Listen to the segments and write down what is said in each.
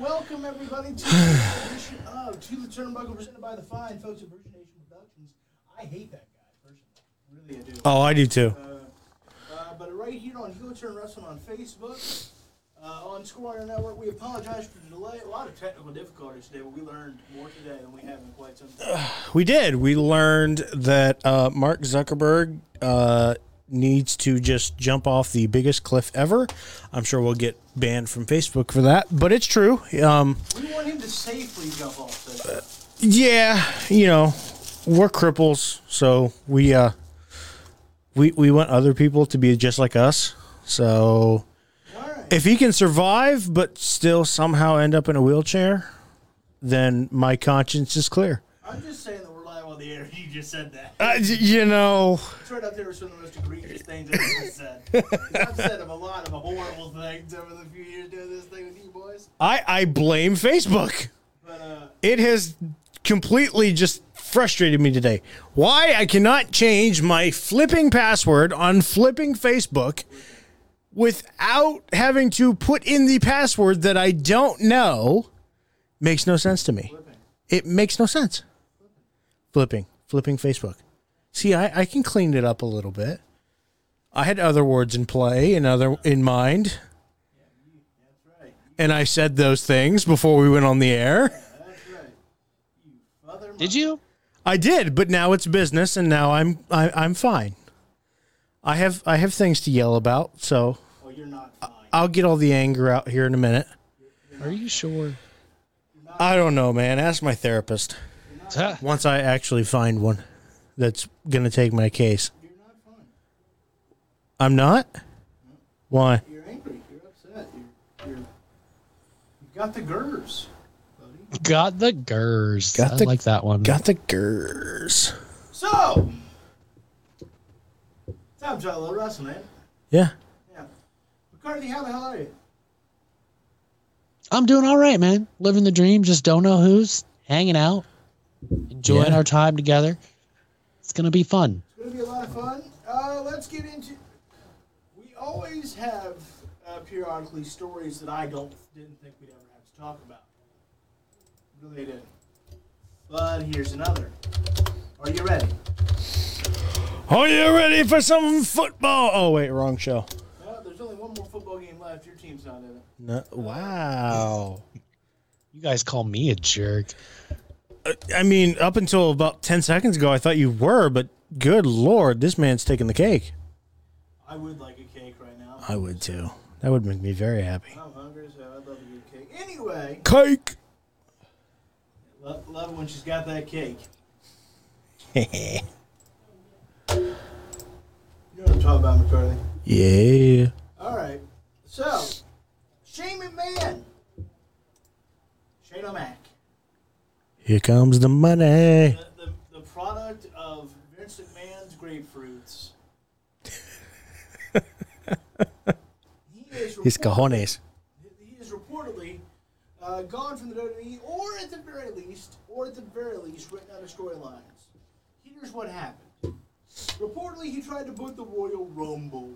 welcome everybody to the edition of To the Turnbuckle presented by the fine folks at Virgin Nation Productions. I hate that guy, personally. Really, I do. Oh, I do too. Uh, uh, but right here on Heel Turn Wrestling on Facebook, uh, on Squire Network, we apologize for the delay. A lot of technical difficulties today, but we learned more today than we have in quite some time. We did. We learned that uh, Mark Zuckerberg uh, needs to just jump off the biggest cliff ever. I'm sure we'll get banned from Facebook for that, but it's true. Um, We want him to safely jump off the yeah, you know, we're cripples, so we uh, we we want other people to be just like us. So right. if he can survive but still somehow end up in a wheelchair, then my conscience is clear. I'm just saying the air. You just said that. Uh, you know, It's right up there with some of the most egregious things I've ever said. I've said a lot of horrible things over the few years doing this thing with you boys. I I blame Facebook. But uh, It has completely just frustrated me today. Why I cannot change my flipping password on flipping Facebook without having to put in the password that I don't know makes no sense to me. flipping. It makes no sense. Flipping, flipping Facebook. See, I, I can clean it up a little bit. I had other words in play and other in mind, That's right. and I said those things before we went on the air. That's right. You. Did you? I did, but now it's business, and now I'm I, I'm fine. I have I have things to yell about, so Oh, you're not fine. I'll get all the anger out here in a minute. Are you sure? I don't know, man. Ask my therapist Huh. once I actually find one that's gonna take my case. You're not fine. I'm not. Why? You're angry. You're upset. You're, you're you've got the gers, buddy. Got the gers. Got I the- like that one. Got the gers. So, time to talk a little wrestling, man. Yeah. Yeah. McCarthy, how the hell are you? I'm doing all right, man. Living the dream. Just don't know who's hanging out, enjoying Yeah. our time together. It's gonna be fun. It's going to be a lot of fun. Uh, let's get into. We always have uh, periodically stories that I don't didn't think we'd ever have to talk about. Really didn't. But here's another. Are you ready? Are you ready for some football? Oh wait, wrong show. There's only one more football game left. Your team's not in it. No, wow. You guys call me a jerk. Uh, I mean, up until about ten seconds ago, I thought you were, but good lord, this man's taking the cake. I would like a cake right now. I would too. That would make me very happy. I'm hungry, so I'd love a good cake. Anyway, Cake. love, love it when she's got that cake. You know what I'm talking about, McCarthy. yeah. All right. So, Shane McMahon. Shane O'Mac. Here comes the money. The, the, the product of Vince McMahon's grapefruits. he is His reportedly- cojones. He is reportedly uh, gone from the WWE, or at the very least, or at the very least, written out of storylines. Here's what happened. Reportedly, he tried to book the Royal Rumble.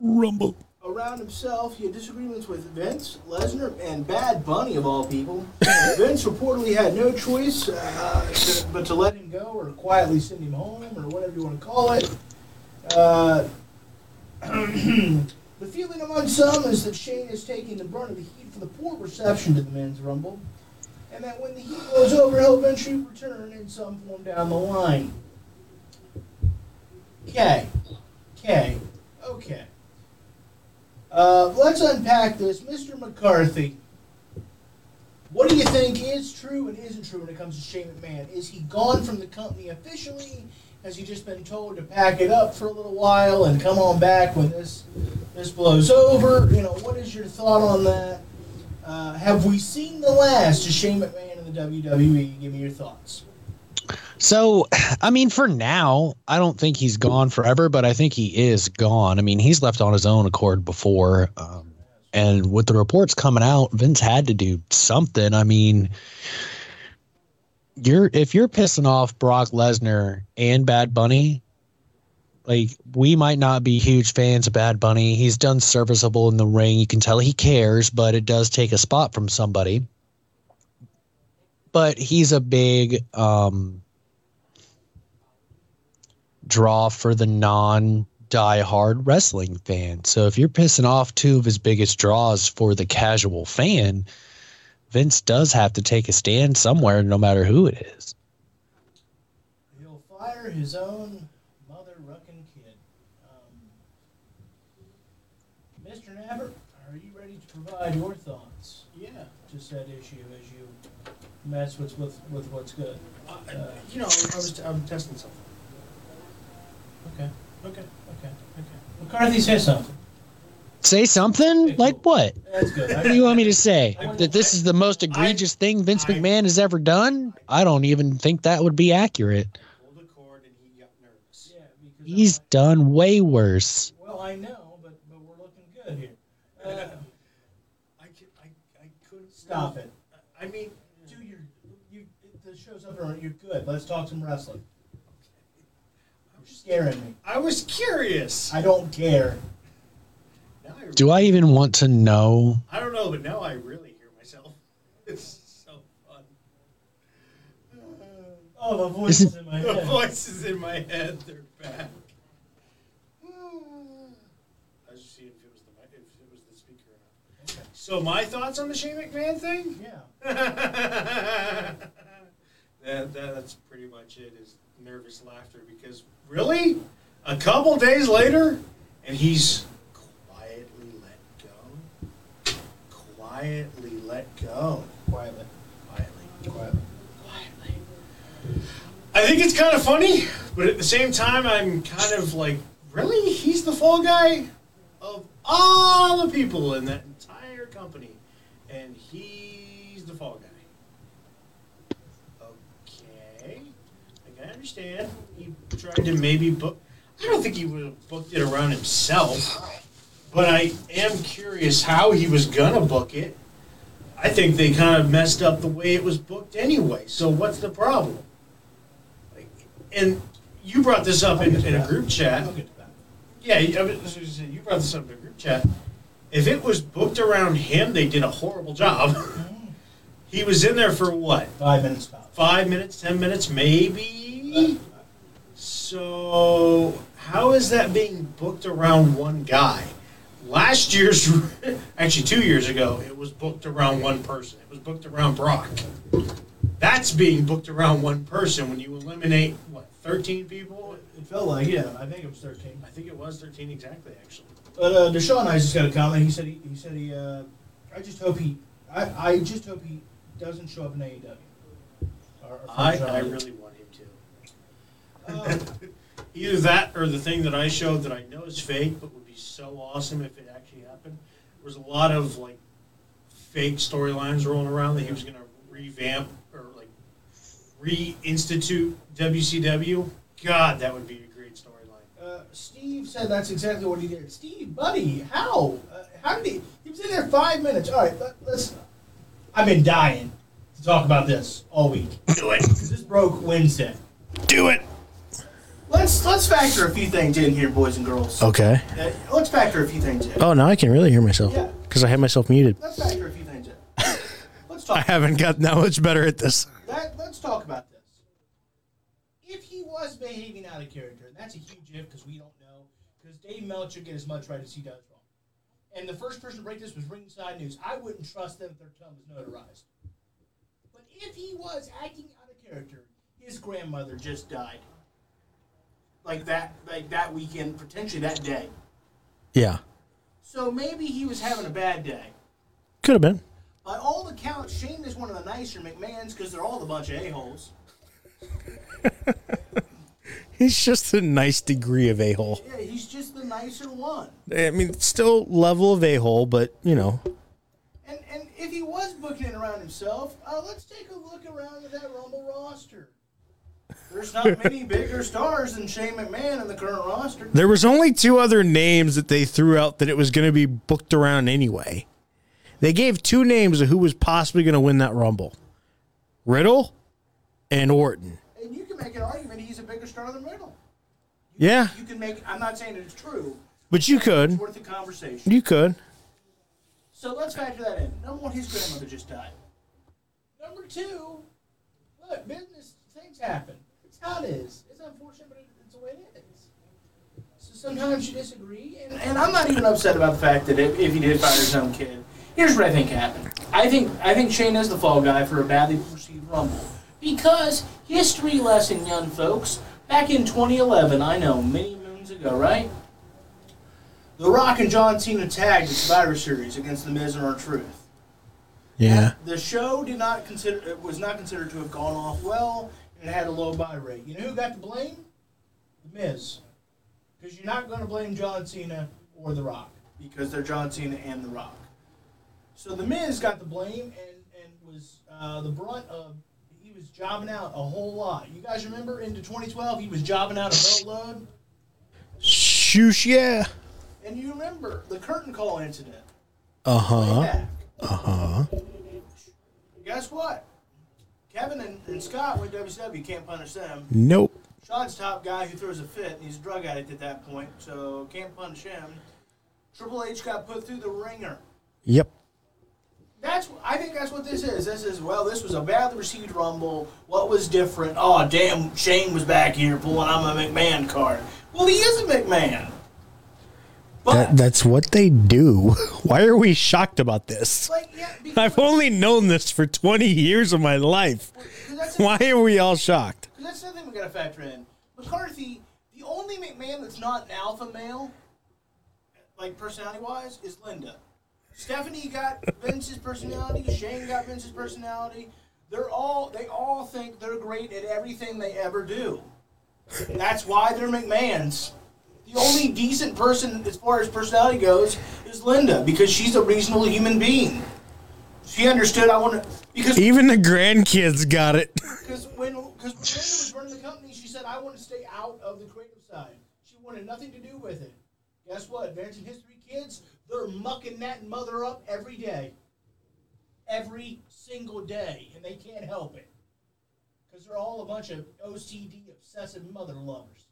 Rumble. Around himself. He had disagreements with Vince, Lesnar, and Bad Bunny, of all people. Vince reportedly had no choice uh, to, but to let him go or quietly send him home or whatever you want to call it. Uh, the feeling among some is that Shane is taking the brunt of the heat for the poor reception to the men's rumble, and that when the heat blows over, he'll eventually return in some form down the line. Okay. Okay. Okay. Uh, let's unpack this. Mr. McCarthy, what do you think is true and isn't true when it comes to Shane McMahon? Is he gone from the company officially? Has he just been told to pack it up for a little while and come on back when this this blows over? You know, what is your thought on that? Uh, have we seen the last of Shane McMahon in the WWE? Give me your thoughts. So, I mean, for now, I don't think he's gone forever, but I think he is gone. I mean, he's left on his own accord before. Um, and with the reports coming out, Vince had to do something. I mean, you're if you're pissing off Brock Lesnar and Bad Bunny, Like we might not be huge fans of Bad Bunny. He's done serviceable in the ring. You can tell he cares, but it does take a spot from somebody. But he's a big um, draw for the non die-hard wrestling fan. So if you're pissing off two of his biggest draws for the casual fan, Vince does have to take a stand somewhere, no matter who it is. He'll fire his own mother rucking kid. Um, Mr. Nabbert, are you ready to provide your thoughts? Yeah. To said issue as you mess with with, with what's good. Uh, you know, I was I'm testing something. Okay. Okay. Okay. Okay. McCarthy says something. Say something? Like what? That's good. What do you want me to say? That this is the most egregious thing Vince I- McMahon has ever done? I don't even think that would be accurate. Pulled a cord and he got nervous. Yeah, because He's done way worse. Well, I know, but but we're looking good here. Uh, I, could, I, I couldn't stop it. I mean, Do your you the show's up and you're good. Let's talk some wrestling. You're scaring me. I was curious. I don't care. Now I, Do I even want to know? I don't know, but now I really hear myself. It's so fun. Oh, the voices Isn't- in my head. The voices in my head, they're back. I was just seeing if it was the mic- if it was the speaker or not. Okay. So my thoughts on the Shane McMahon thing? Yeah. that, that, that's pretty much it. Is nervous laughter because really, a couple days later, and he's quietly let go. Quietly let go. Quietly. Quietly. Quietly. Quietly. I think it's kind of funny, but at the same time, I'm kind of like, really? He's the fall guy of all the people in that entire company, and he's the fall guy. Okay, I can understand. He tried to maybe book. I don't think he would have booked it around himself, but I am curious how he was gonna book it. I think they kind of messed up the way it was booked anyway. So what's the problem? Like, and you brought this up in, in a group chat. I'll get to that. Yeah, I was gonna say, you brought this up in a group chat. If it was booked around him, they did a horrible job. he was in there for what? Five minutes. Five minutes, ten minutes, maybe. So how is that being booked around one guy? Last year's, actually two years ago, it was booked around one person. It was booked around Brock. That's being booked around one person when you eliminate what thirteen people. It felt like yeah. I think it was thirteen. I think it was thirteen exactly, actually. But uh, Deshaun I just got a comment. He said he, he said he. Uh, I just hope he. I, I just hope he doesn't show up in AEW. Or, or I, I really want him to. Uh, Either that or the thing that I showed that I know is fake, but would be so awesome if it actually happened. There was a lot of like fake storylines rolling around that he was going to revamp or like reinstitute WCW. God, that would be a great storyline. uh, Steve said that's exactly what he did. Steve, buddy, how? Uh, how did he? He was in there five minutes. All right, let, let's. I've been dying to talk about this all week Do it. this broke Wednesday. Do it. Let's let's factor a few things in here, boys and girls. Okay. Uh, let's factor a few things in. Oh, now I can really hear myself Yeah. because I had myself muted. Let's factor a few things in. Let's talk. I haven't gotten that much better at this. That, let's talk about this. If he was behaving out of character, and that's a huge if because we don't know, because Dave Meltzer get as much right as he does wrong. And the first person to break this was Ringside News. I wouldn't trust them if their tongue was notarized. But if he was acting out of character, his grandmother just died. Like that, like that weekend, potentially that day. Yeah. So maybe he was having a bad day. Could have been. By all accounts, Shane is one of the nicer McMahons because they're all a bunch of a-holes. He's just a nice degree of a hole. Yeah, he's just the nicer one. I mean, still level of a hole, but you know. And and if he was booking it around himself, uh, let's take a look around at that Rumble roster. There's not many bigger stars than Shane McMahon in the current roster. There was only two other names that they threw out that it was going to be booked around anyway. They gave two names of who was possibly going to win that Rumble. Riddle and Orton. And you can make an argument he's a bigger star than Riddle. Yeah, You can make. I'm not saying it's true. but you It's could. worth the conversation. You could. So let's factor that in. Number one, his grandmother just died. Number two, look, business things happen. It's how it is. It's unfortunate, but it's the way it is. So sometimes you disagree, and, and I'm not even upset about the fact that if, if he did fire his own kid. Here's what I think happened. I think I think Shane is the fall guy for a badly perceived rumble because history lesson, young folks. Back in 2011, I know many moons ago, right? The Rock and John Cena tagged at Survivor Series against The Miz and R-Truth. Yeah. The show did not consider it was not considered to have gone off well, and it had a low buy rate. You know who got the blame? The Miz, because you're not going to blame John Cena or The Rock because they're John Cena and The Rock. So The Miz got the blame and and was uh, the brunt of. He was jobbing out a whole lot. You guys remember into 2012, he was jobbing out a boatload. Shoosh, yeah. And you remember the curtain call incident. Uh huh. Uh huh. Guess what? Kevin and, and Scott went WCW. Can't punish them. Nope. Shawn's top guy who throws a fit, and he's a drug addict at that point, so can't punish him. Triple H got put through the ringer. Yep. That's I think that's what this is. This is well, this was a badly received rumble. What was different? Oh damn, Shane was back here pulling I'm a McMahon card. Well, he is a McMahon. That, that's what they do. Why are we shocked about this? like yeah, I've only known this for 20 years of my life. Why are we all shocked? Because that's the thing we got to factor in. McCarthy, the only McMahon that's not an alpha male, like personality wise, is Linda. Stephanie got Vince's personality. Shane got Vince's personality. They're all they all think they're great at everything they ever do. That's why they're McMahons. The only decent person as far as personality goes is Linda because she's a reasonable human being. She understood I want to because Even the grandkids got it. because when because Linda was running the company, she said, "I want to stay out of the creative side." She wanted nothing to do with it. Guess what? Advancing History kids, they're mucking that mother up every day, every single day, and they can't help it because they're all a bunch of OCD obsessive mother lovers.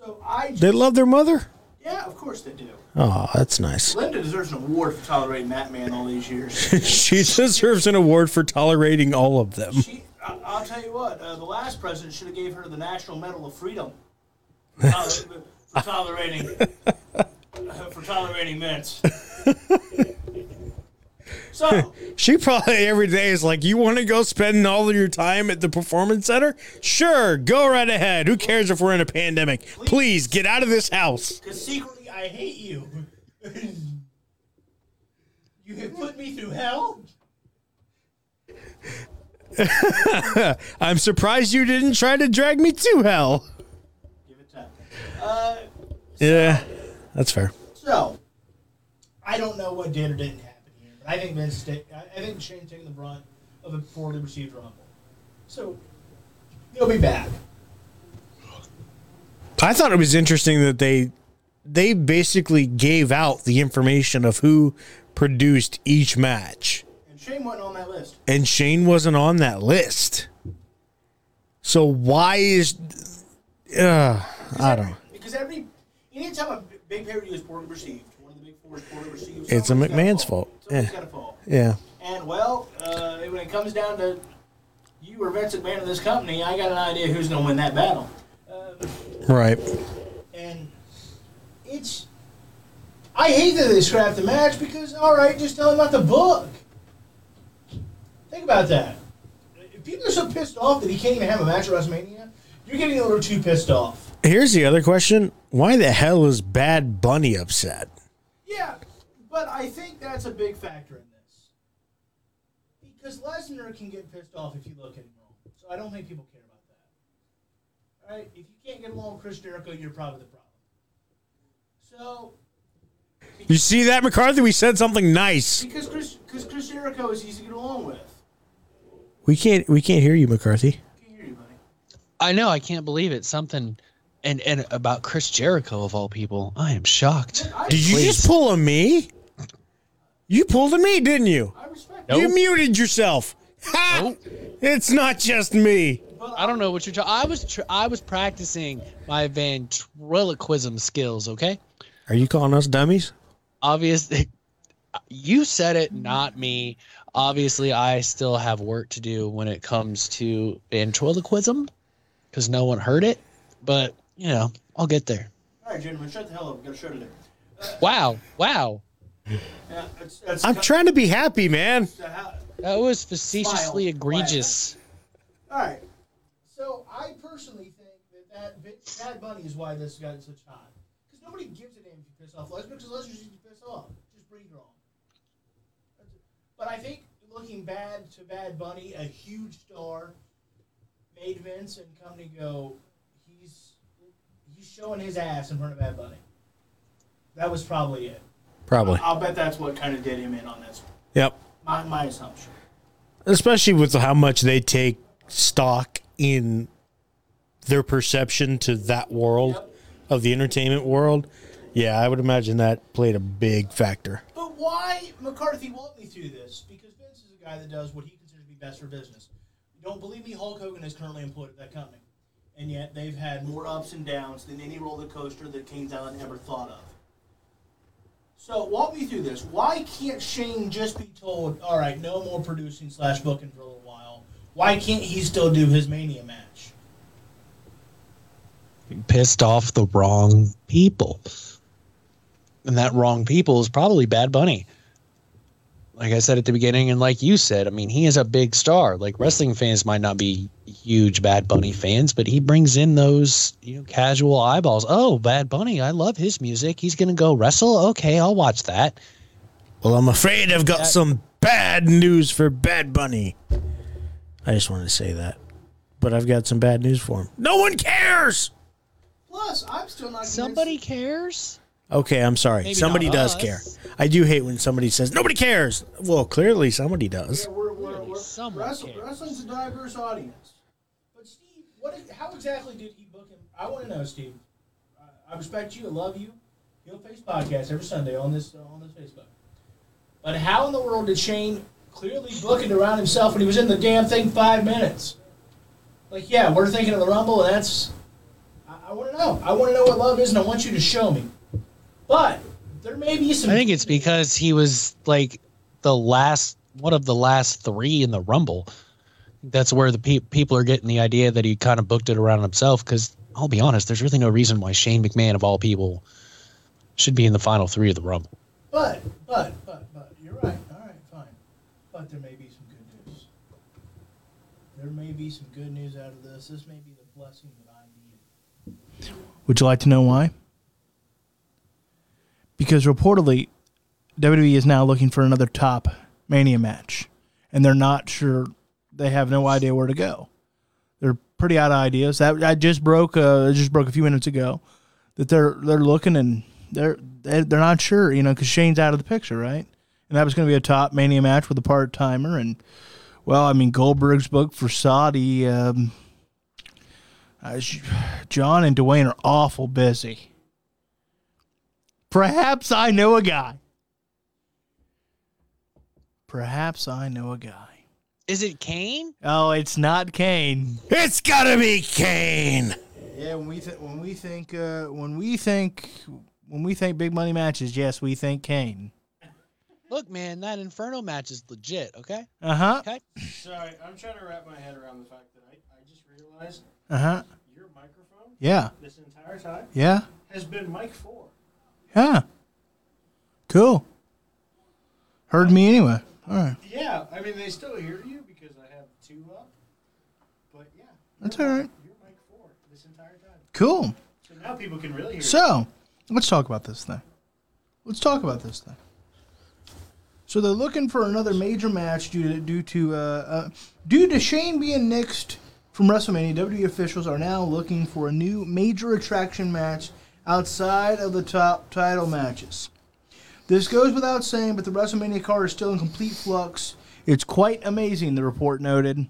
So I, just, They love their mother? yeah, of course they do. Oh, that's nice. Linda deserves an award for tolerating that man all these years. she deserves an award for tolerating all of them. She, I, I'll tell you what. Uh, the last president should have gave her the National Medal of Freedom for, for tolerating for tolerating mints. So She probably every day is like, You want to go spend all of your time at the performance center? Sure, go right ahead. Who cares if we're in a pandemic? Please get out of this house. Because secretly, I hate you. you have put me through hell. I'm surprised you didn't try to drag me to hell. Give it time. Uh, Yeah, that's fair. so, I don't know what did or didn't happen I think Vince, I think Shane's taking the brunt of a poorly received rumble. So, he'll be back. I thought it was interesting that they they basically gave out the information of who produced each match. And Shane wasn't on that list. and Shane wasn't on that list. So why is uh, I don't know. Because every anytime a big pay per view is poorly received, It's a McMahon's fault. Yeah. Yeah. And well, uh, when it comes down to you or Vince McMahon in this company, I got an idea who's going to win that battle. Uh, Right. and it's I hate that they scrapped the match because all right, just tell them about the book. Think about that. If people are so pissed off that he can't even have a match at WrestleMania, you're getting a little too pissed off. Here's the other question. Why the hell is Bad Bunny upset? Yeah, but I think that's a big factor in this. Because Lesnar can get pissed off if you look at him wrong. So I don't think people care about that. Alright? If you can't get along with Chris Jericho, you're probably the problem. So, You see that, McCarthy? We said something nice. because Chris, cause Chris Jericho is easy to get along with. We can't we can't hear you, McCarthy. Can hear you, buddy. I know. I can't believe it. Something, and and about Chris Jericho of all people. I am shocked. I, Did you Please. just pull a me? You pulled a me, didn't you? I respect Nope. You muted yourself. Ha! Nope. It's not just me. I don't know what you're. Tra- I was tr- I was practicing my ventriloquism skills. Okay, Are you calling us dummies? obviously, you said it, not me. Obviously, I still have work to do when it comes to ventriloquism because no one heard it. But you know, I'll get there. All right, gentlemen, shut the hell up. We've got a show today. Uh, wow, wow, Yeah, it's, it's I'm trying to be happy, man. that was facetiously Smile. egregious. All right. So I personally think that that Bad Bunny is why this got such hot. Because nobody gives a damn if you piss off Les because Les just piss off. Just bring breathe wrong. But I think looking bad to Bad Bunny, a huge star, made Vince and company go, he's he's showing his ass in front of Bad Bunny. That was probably it. Probably. I'll bet that's what kind of did him in on this. one. Yep. My, my assumption. Especially with how much they take stock in their perception to that world Yep. of the entertainment world. Yeah, I would imagine that played a big factor. But why McCarthy walked me through this? Because Vince is a guy that does what he considers to be best for business. Don't believe me? Hulk Hogan is currently employed at that company, and yet they've had more ups and downs than any roller coaster that Kings Island ever thought of. So walk me through this. Why can't Shane just be told, "All right, no more producing slash booking for a little while"? Why can't he still do his Mania match? Pissed off the wrong people, and that wrong people is probably Bad Bunny. Like I said at the beginning, and like you said, I mean, he is a big star. Like wrestling fans might not be huge Bad Bunny fans, but he brings in those you know casual eyeballs. Oh, Bad Bunny, I love his music. He's gonna go wrestle. Okay, I'll watch that. Well, I'm afraid I've got That- some bad news for Bad Bunny. I just wanted to say that. But I've got some bad news for him. No one cares! Plus, I'm still not. convinced- Somebody cares. Okay, I'm sorry. Maybe somebody not does us. care. I do hate when somebody says, nobody cares. Well, clearly somebody does. Yeah, we're, we're, we're, Someone wrestle, cares. wrestling's a diverse audience. But Steve, what? Is, how exactly did he book him? I want to know, Steve. I, I respect you. I love you. Heel Face podcast every Sunday on this uh, on this Facebook. But how in the world did Shane clearly book it around himself when he was in the damn thing five minutes? Like, yeah, we're thinking of the Rumble, and that's. I, I want to know. I want to know what love is, and I want you to show me. But there may be some. I think it's because he was like the last one of the last three in the Rumble. That's where the pe- people are getting the idea that he kind of booked it around himself. Because I'll be honest, there's really no reason why Shane McMahon of all people should be in the final three of the Rumble. But, but, but, but, you're right. All right, fine. But there may be some good news. There may be some good news out of this. This may be the blessing that I need. Would you like to know why? Because reportedly, WWE is now looking for another top Mania match, and they're not sure. They have no idea where to go. They're pretty out of ideas. That I just broke. Uh, just broke a few minutes ago that they're they're looking and they're they're not sure. You know, because Shane's out of the picture, right? And that was going to be a top Mania match with a part timer. And well, I mean Goldberg's booked for Saudi. Um, uh, John and Dwayne are awful busy. Perhaps I know a guy. Perhaps I know a guy. Is it Kane? Oh, it's not Kane. It's gotta be Kane! Yeah, when we th- when we think uh, when we think when we think big money matches, yes, we think Kane. Look, man, that Inferno match is legit. Okay. Uh huh. Okay. Sorry, I'm trying to wrap my head around the fact that I, I just realized Uh huh. your microphone Yeah. this entire time Yeah. has been mic four. Yeah. Cool. Heard me anyway. All right. Yeah, I mean they still hear you because I have two up. But yeah, That's all right. You're mic four this entire time. Cool. So now people can really hear. you. So, let's talk about this thing. Let's talk about this thing. So they're looking for another major match due to due to uh, uh, due to Shane being nixed from WrestleMania. WWE officials are now looking for a new major attraction match outside of the top title matches. This goes without saying, but the WrestleMania card is still in complete flux. It's quite amazing, the report noted.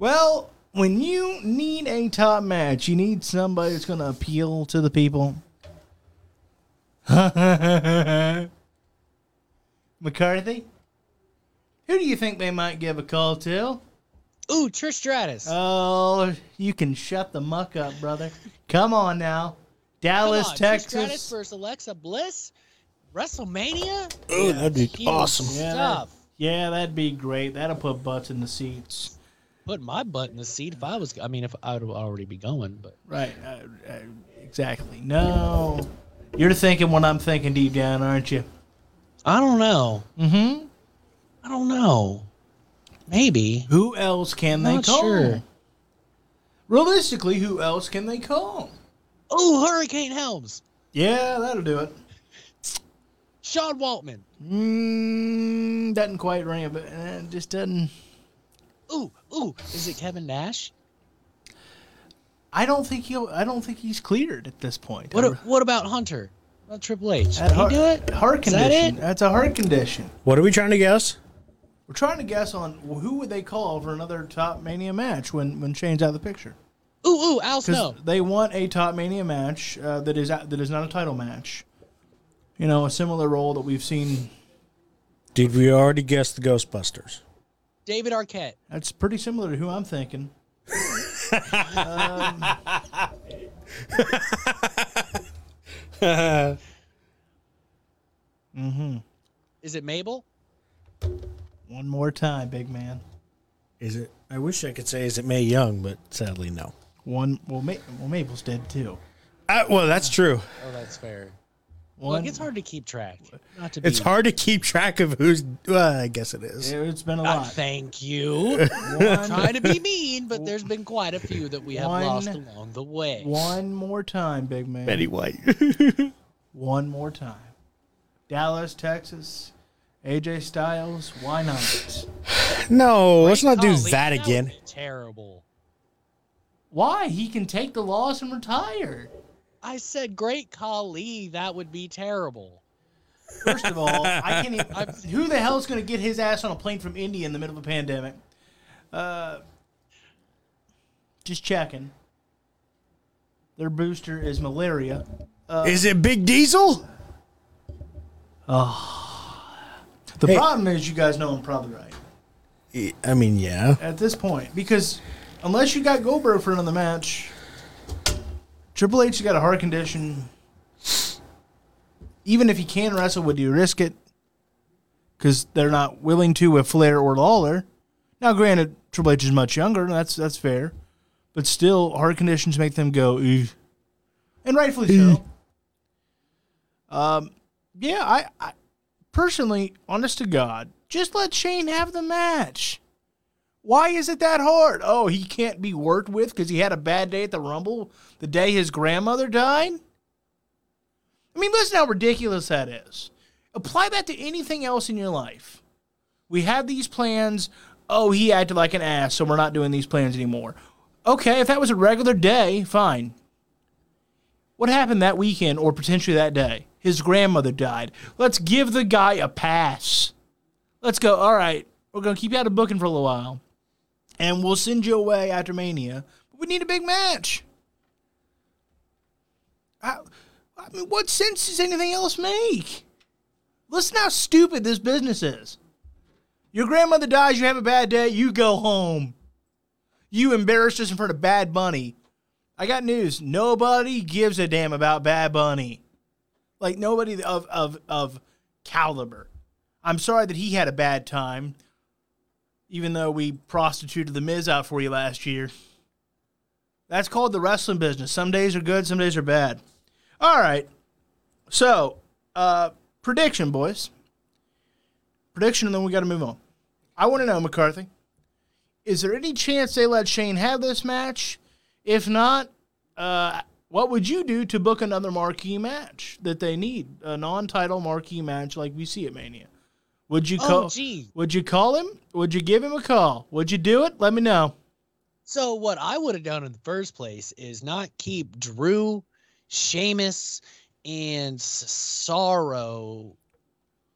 Well, when you need a top match, you need somebody that's going to appeal to the people. McCarthy? Who do you think they might give a call to? Ooh, Trish Stratus. Oh, you can shut the muck up, brother. Come on now. Come Dallas, on, Trish Stratus Texas. versus Alexa Bliss. WrestleMania. Oh, that'd be awesome. Yeah, Stuff. Yeah, that'd be great. That'll put butts in the seats. Put my butt in the seat if I was. I mean, if I would already be going, but Right. Uh, uh, exactly. No. You're thinking what I'm thinking deep down, aren't you? I don't know. Mm-hmm. I don't know. Maybe. Who else can they Not call? sure. Realistically, who else can they call? Ooh, Hurricane Helms. Yeah, that'll do it. Sean Waltman. Mm, doesn't quite ring, but uh, just doesn't. Ooh, ooh. Is it Kevin Nash? I don't think he'll. I don't think he's cleared at this point. What? I- a- what about Hunter? About Triple H? That Can he heart, do it? Heart Is that condition. it? That's a heart condition. What are we trying to guess? We're trying to guess on who would they call for another top Mania match when when Shane's out of the picture. Ooh, ooh. Al Snow. they want a top Mania match uh, that is that is not a title match. You know, a similar role that we've seen. Did we already guess the Ghostbusters? David Arquette. That's pretty similar to who I'm thinking. Mm-hmm. Is it Mabel? One more time, big man. Is it? I wish I could say is it Mae Young, but sadly no. One. Well, Ma- well Mabel's dead too. Uh, well, that's true. Oh, that's fair. One. Look, it's hard to keep track. Not to be. It's hard to keep track of who's. Well, I guess it is. It's been a Uh, lot. thank you. One, Trying to be mean, but there's been quite a few that we have One- lost along the way. one more time, big man. Betty White. One more time. Dallas, Texas. AJ Styles. Why not? no, let's not do Golly, that would again. be terrible. Why? He can take the loss and retire. I said, great Khali. That would be terrible. First of all, I can't even. I, who the hell's going to get his ass on a plane from India in the middle of a pandemic? Uh, just checking. Their booster is malaria. Uh, is it Big Diesel? The Hey. problem is, you guys know I'm probably right I mean, yeah. at this point because unless you got Goldberg for another match, Triple H has got a heart condition. Even if he can wrestle, would you risk it? Because they're not willing to with Flair or Lawler. Now, granted, Triple H is much younger, that's that's fair, but still, heart conditions make them go, "Ugh." and rightfully so. Um, yeah, I, I personally, honest to God, just let Shane have the match. Why is it that hard? Oh, he can't be worked with because he had a bad day at the Rumble the day his grandmother died? I mean, listen how ridiculous that is. Apply that to anything else in your life. We had these plans. Oh, he acted like an ass, so we're not doing these plans anymore. Okay, if that was a regular day, fine. What happened that weekend or potentially that day? His grandmother died. Let's give the guy a pass. Let's go. All right, we're going to keep you out of booking for a little while, and we'll send you away after Mania. But we need a big match. I, I mean, what sense does anything else make? Listen how stupid this business is. Your grandmother dies, you have a bad day, you go home. You embarrassed us in front of Bad Bunny. I got news. Nobody gives a damn about Bad Bunny. Like nobody of of of caliber. I'm sorry that he had a bad time. Even though we prostituted the Miz out for you last year. That's called the wrestling business. Some days are good, some days are bad. All right. So, uh prediction, boys. Prediction, and then we got to move on. I want to know, McCarthy, is there any chance they let Shane have this match? If not, uh, what would you do to book another marquee match that they need? A non-title marquee match like we see at Mania. Would you call? Oh. Would you call him? Would you give him a call? Would you do it? Let me know. So what I would have done in the first place is not keep Drew, Sheamus, and Cesaro,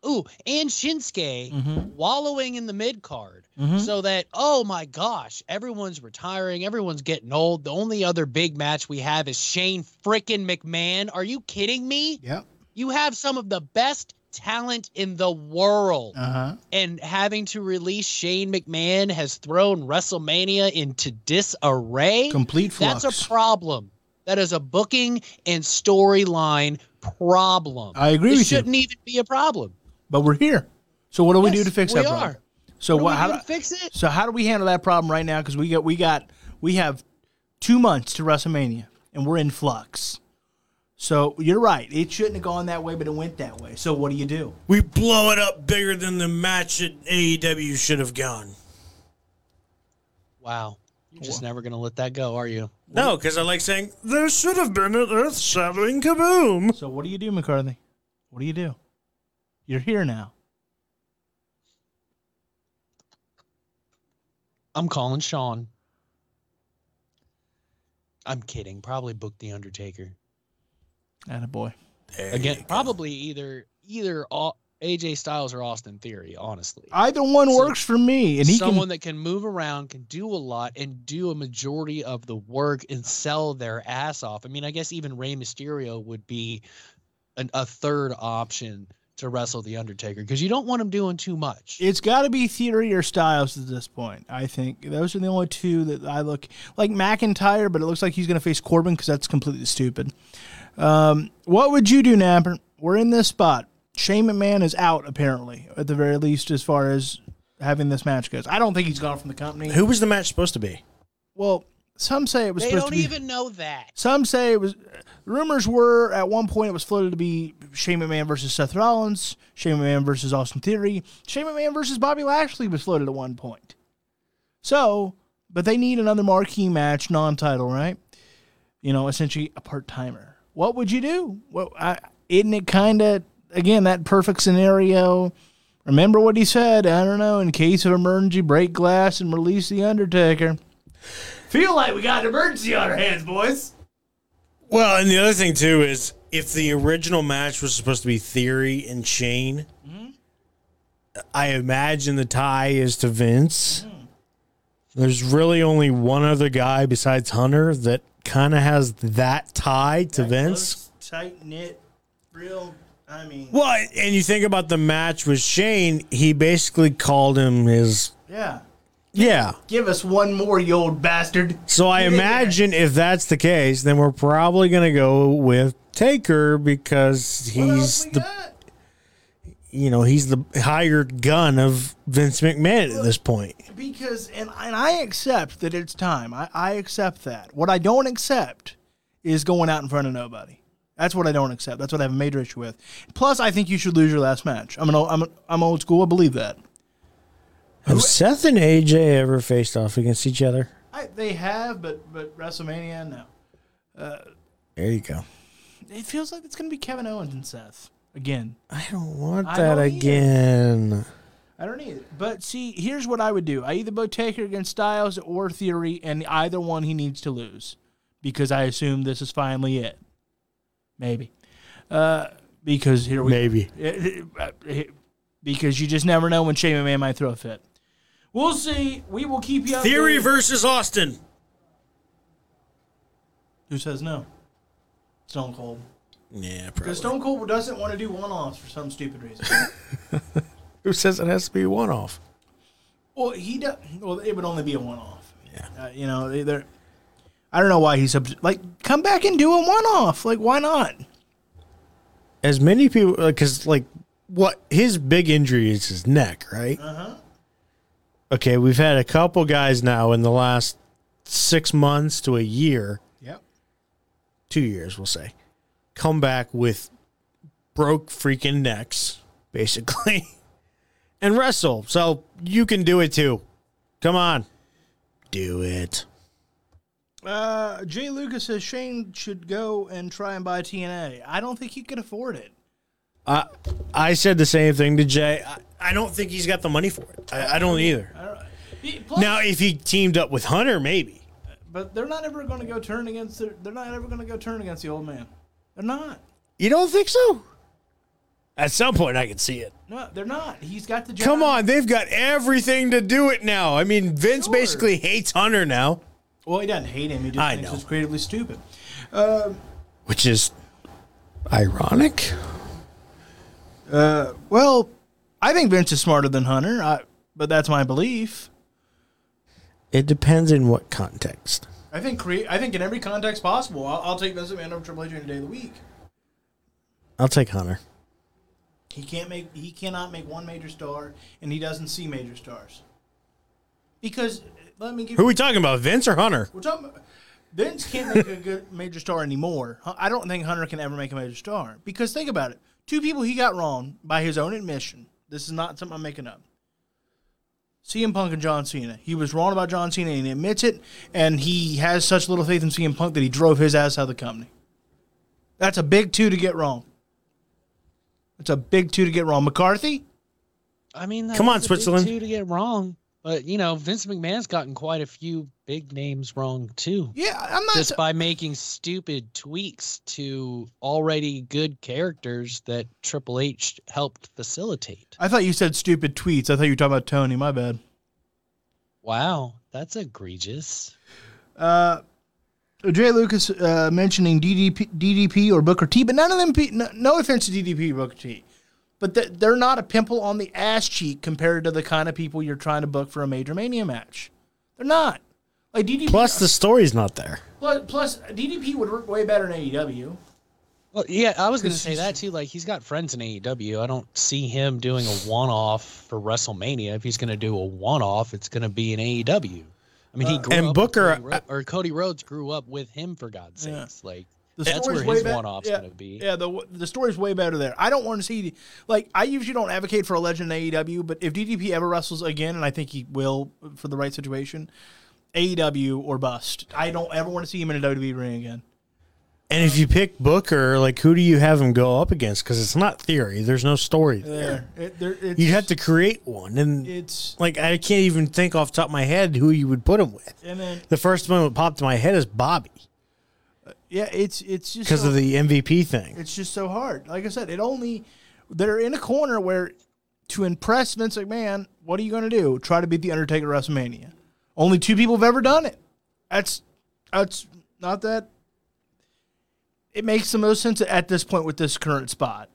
ooh, and Shinsuke Mhm. wallowing in the mid card, Mhm. so that oh my gosh, everyone's retiring, everyone's getting old. The only other big match we have is Shane frickin' McMahon. Are you kidding me? Yep. You have some of the best talent in the world. Uh huh. And having to release Shane McMahon has thrown WrestleMania into disarray. Complete flux. That's a problem. That is a booking and storyline problem. I agree it with you. shouldn't even be a problem. But we're here. So what do we do to fix we that problem? are. So What do we how do fix it? so how do we handle that problem right now? Because we got we got we have two months to WrestleMania, and we're in flux. So you're right. It shouldn't have gone that way, but it went that way. So what do you do? We blow it up bigger than the match that AEW should have gone. Wow. You're just never going to let that go, are you? No, because I like saying there should have been an earth-shattering kaboom. So what do you do, McCarthy? What do you do? You're here now. I'm calling Sean. I'm kidding. Probably book the Undertaker. Boy. Again, probably either either Au- AJ Styles or Austin Theory, honestly. Either one So- works for me, and he Someone can. that can move around, can do a lot, and do a majority of the work and sell their ass off. I mean, I guess even Rey Mysterio would be an, a third option to wrestle the Undertaker because you don't want him doing too much. It's got to be Theory or Styles at this point. I think those are the only two that I look like McIntyre, but it looks like he's going to face Corbin because that's completely stupid. Um, what would you do, Napper? We're in this spot. Shane McMahon is out apparently, at the very least, as far as having this match goes. I don't think he's gone from the company. Who was the match supposed to be? Well, some say it was they supposed don't be. even know that. Some say it was. Rumors were at one point it was floated to be Shane McMahon versus Seth Rollins, Shane McMahon versus Austin Theory, Shane McMahon versus Bobby Lashley was floated at one point. So, but they need another marquee match, non-title, right? You know, essentially a part timer. What would you do? Well, I, isn't it kind of again that perfect scenario? Remember what he said? I don't know. In case of emergency, break glass and release the Undertaker. Feel like we got an emergency on our hands, boys. Well, and the other thing too is if the original match was supposed to be Theory and Shane, I imagine the tie is to Vince. Mm. There's really only one other guy besides Hunter that kind of has that tie to Vince. tight knit, real. I mean, Well, and you think about the match with Shane, he basically called him his yeah. yeah. Give us one more, you old bastard. So I Get in there. imagine if that's the case, then we're probably going to go with Taker because he's the got? You know he's the hired gun of Vince McMahon at this point. Because and and I accept that it's time. I, I accept that. What I don't accept is going out in front of nobody. That's what I don't accept. That's what I have a major issue with. Plus, I think you should lose your last match. I'm an old, I'm I'm old school. I believe that. Have Seth and AJ ever faced off against each other? I, they have, but but WrestleMania, no. Uh, there you go. It feels like it's going to be Kevin Owens and Seth again. I don't want I that don't either. again. I don't either. But see, here's what I would do. I either book Taker against Styles or Theory, and either one he needs to lose. Because I assume this is finally it. Maybe. Uh, because here we Maybe. Uh, uh, uh, because you just never know when Shane McMahon might throw a fit. We'll see. We will keep you Theory updated. versus Austin. Who says no? Stone Cold. Yeah, probably. Because. Stone Cold doesn't want to do one offs for some stupid reason. Who says it has to be one off? well, he does. Well, it would only be a one off. Yeah. Uh, you know, they- they're. I don't know why he's up. Like, come back and do a one off. Like, why not? As many people, because like what his big injury is his neck, right? Uh Uh-huh. huh. Okay, we've had a couple guys now in the last six months to a year, Yep. two years, we'll say, come back with broke freaking necks, basically, and wrestle. So you can do it too. Come on, do it. Uh, Jay Lucas says Shane should go and try and buy TNA. I don't think he could afford it. I I said the same thing to Jay. I, I don't think he's got the money for it. I, I don't either. I don't, he- plus- Now, if he teamed up with Hunter, maybe. but they're not ever going to go turn against. The, they're not ever going to go turn against the old man. They're not. You don't think so? At some point, I can see it. No, they're not. He's got the job. Come on, they've got everything to do it now. I mean, Vince Sure. basically hates Hunter now, Well, he doesn't hate him. He just I thinks know. it's creatively stupid. which is ironic. Uh, well, I think Vince is smarter than Hunter, I, but that's my belief. It depends in what context. I think crea- I think in every context possible, I'll, I'll take Vince McMahon over Triple H any day of the week. I'll take Hunter. He can't make he cannot make one major star, and he doesn't see major stars. Because let me give Who are we talking about, Vince or Hunter? We're talking about Vince can't make a good major star anymore. I don't think Hunter can ever make a major star because think about it: two people he got wrong by his own admission. This is not something I'm making up. CM Punk and John Cena. He was wrong about John Cena and he admits it, and he has such little faith in CM Punk that he drove his ass out of the company. That's a big two to get wrong. It's a big two to get wrong. McCarthy, I mean, that Come on, is a big Switzerland. Two to get wrong, but you know, Vince McMahon's gotten quite a few big names wrong too. yeah, I'm not. just by making stupid tweaks to already good characters that Triple H helped facilitate. I thought you said stupid tweets. I thought you were talking about Tony. My bad. Wow, that's egregious. Uh, Jay Lucas uh, mentioning DDP, DDP or Booker T, but none of them. Pe- no, no offense to DDP or Booker T, but th- they're not a pimple on the ass cheek compared to the kind of people you're trying to book for a major mania match. They're not. Like DDP. Plus, the story's not there. plus, plus DDP would work way better in AEW. Well, yeah, I was going to say that too. Like, he's got friends in AEW. I don't see him doing a one-off for WrestleMania. If he's going to do a one-off, it's going to be in AEW. I mean, he uh, grew and up with Booker- Cody Ro- or Cody Rhodes grew up with him for God's Yeah. sakes. Like, The that's story's where way his bet- one-off's yeah, going to be. Yeah, the the story's way better there. I don't want to see like I usually don't advocate for a legend in AEW, but if DDP ever wrestles again, and I think he will for the right situation, AEW or bust. I don't ever want to see him in a WWE ring again. And if you pick Booker, like who do you have him go up against? Because it's not theory. There's no story there. There, it, there You'd have to create one, and It's like I can't even think off the top of my head who you would put him with. and then The first one that popped in my head is Bobby yeah, it's it's just because so, of the MVP thing. it's just so hard. Like I said, it only they're in a corner where to impress Vince McMahon, what are you going to do? Try to beat the Undertaker at WrestleMania. Only two people have ever done it. That's that's not that. It makes the most sense at this point with this current spot,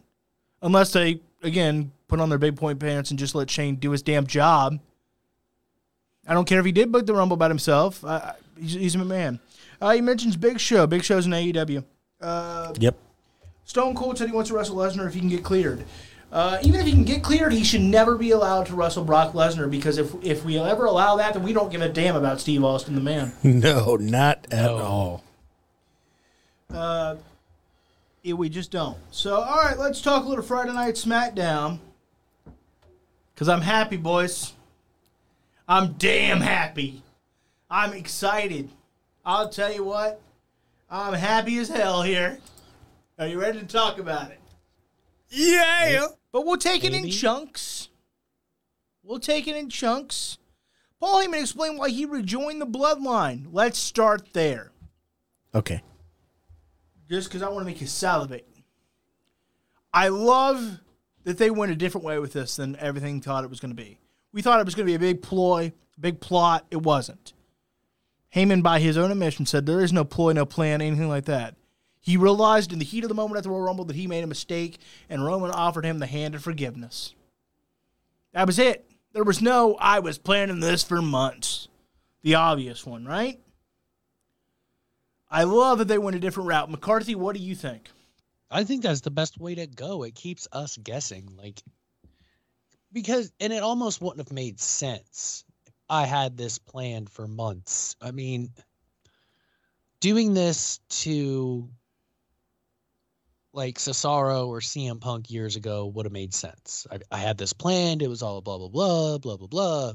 unless they again put on their big point pants and just let Shane do his damn job. I don't care if he did book the Rumble by himself. I, he's, he's a man. Uh, he mentions Big Show. Big Show's in AEW. Uh, Yep. Stone Cold said he wants to wrestle Lesnar if he can get cleared. Uh, even if he can get cleared, he should never be allowed to wrestle Brock Lesnar because if if we ever allow that, then we don't give a damn about Steve Austin, the man. No, not at No. all. Uh, yeah, we just don't. So, all right, let's talk a little Friday Night SmackDown. Because I'm happy, boys. I'm damn happy. I'm excited. I'll tell you what, I'm happy as hell here. Are you ready to talk about it? Yeah. But we'll take it in chunks. We'll take it in chunks. Paul Heyman explained why he rejoined the bloodline. Let's start there. Okay. Just because I want to make you salivate. I love that they went a different way with this than everything thought it was going to be. We thought it was going to be a big ploy, big plot. It wasn't. Heyman, by his own admission, said there is no ploy, no plan, anything like that. He realized in the heat of the moment at the Royal Rumble that he made a mistake, and Roman offered him the hand of forgiveness. That was it. There was no, I was planning this for months. The obvious one, right? I love that they went a different route. McCarthy, what do you think? I think that's the best way to go. It keeps us guessing, like because and it almost wouldn't have made sense. I had this planned for months. I mean, doing this to like Cesaro or CM Punk years ago would have made sense. I, I had this planned. It was all blah blah blah blah blah blah.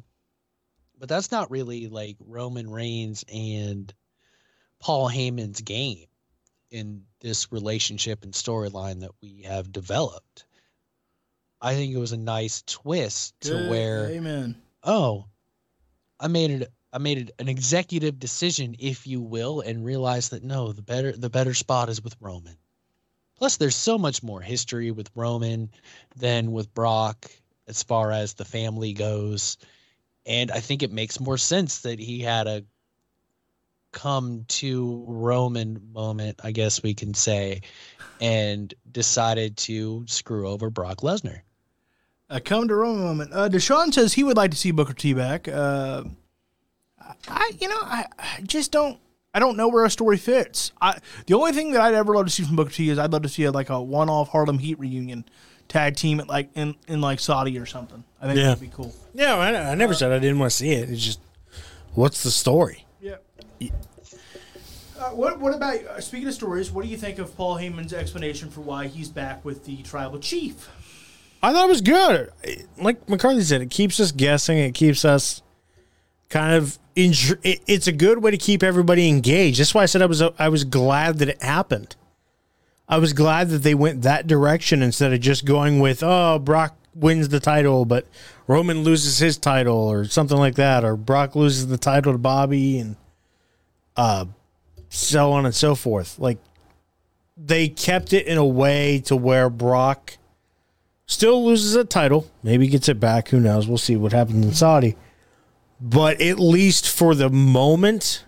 But that's not really like Roman Reigns and Paul Heyman's game in this relationship and storyline that we have developed. I think it was a nice twist to where Amen. oh, I made it I made it an executive decision, if you will, and realized that no, the better the better spot is with Roman. Plus, there's so much more history with Roman than with Brock as far as the family goes. And I think it makes more sense that he had a come to Roman moment, I guess we can say, and decided to screw over Brock Lesnar. A come to Roman moment. Uh, Deshaun says he would like to see Booker T back. Uh, I, you know, I, I just don't. I don't know where a story fits. I, the only thing that I'd ever love to see from Booker T is I'd love to see a, like a one-off Harlem Heat reunion, tag team at like in, in like Saudi or something. I think Yeah. that'd be cool. Yeah, I, I never said I didn't want to see it. It's just, what's the story? Yeah. Uh, what what about uh, speaking of stories? What do you think of Paul Heyman's explanation for why he's back with the tribal chief? I thought it was good. Like McCarthy said, it keeps us guessing. It keeps us kind of. It- it's a good way to keep everybody engaged. That's why I said I was. I was glad that it happened. I was glad that they went that direction instead of just going with, oh, Brock wins the title, but Roman loses his title or something like that, or Brock loses the title to Bobby and uh, so on and so forth. Like they kept it in a way to where Brock still loses a title, maybe gets it back. Who knows? We'll see what happens in Saudi. But at least for the moment,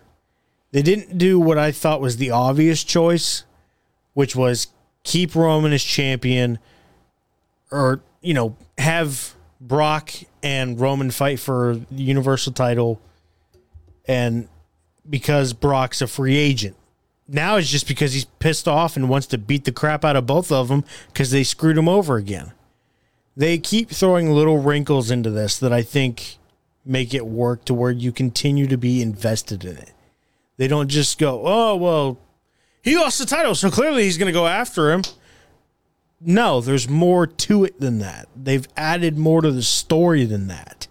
they didn't do what I thought was the obvious choice, which was keep Roman as champion or, you know, have Brock and Roman fight for the Universal title and because Brock's a free agent. Now it's just because he's pissed off and wants to beat the crap out of both of them because they screwed him over again. They keep throwing little wrinkles into this that I think make it work to where you continue to be invested in it. They don't just go, oh, well, he lost the title, so clearly he's going to go after him. No, there's more to it than that. They've added more to the story than that.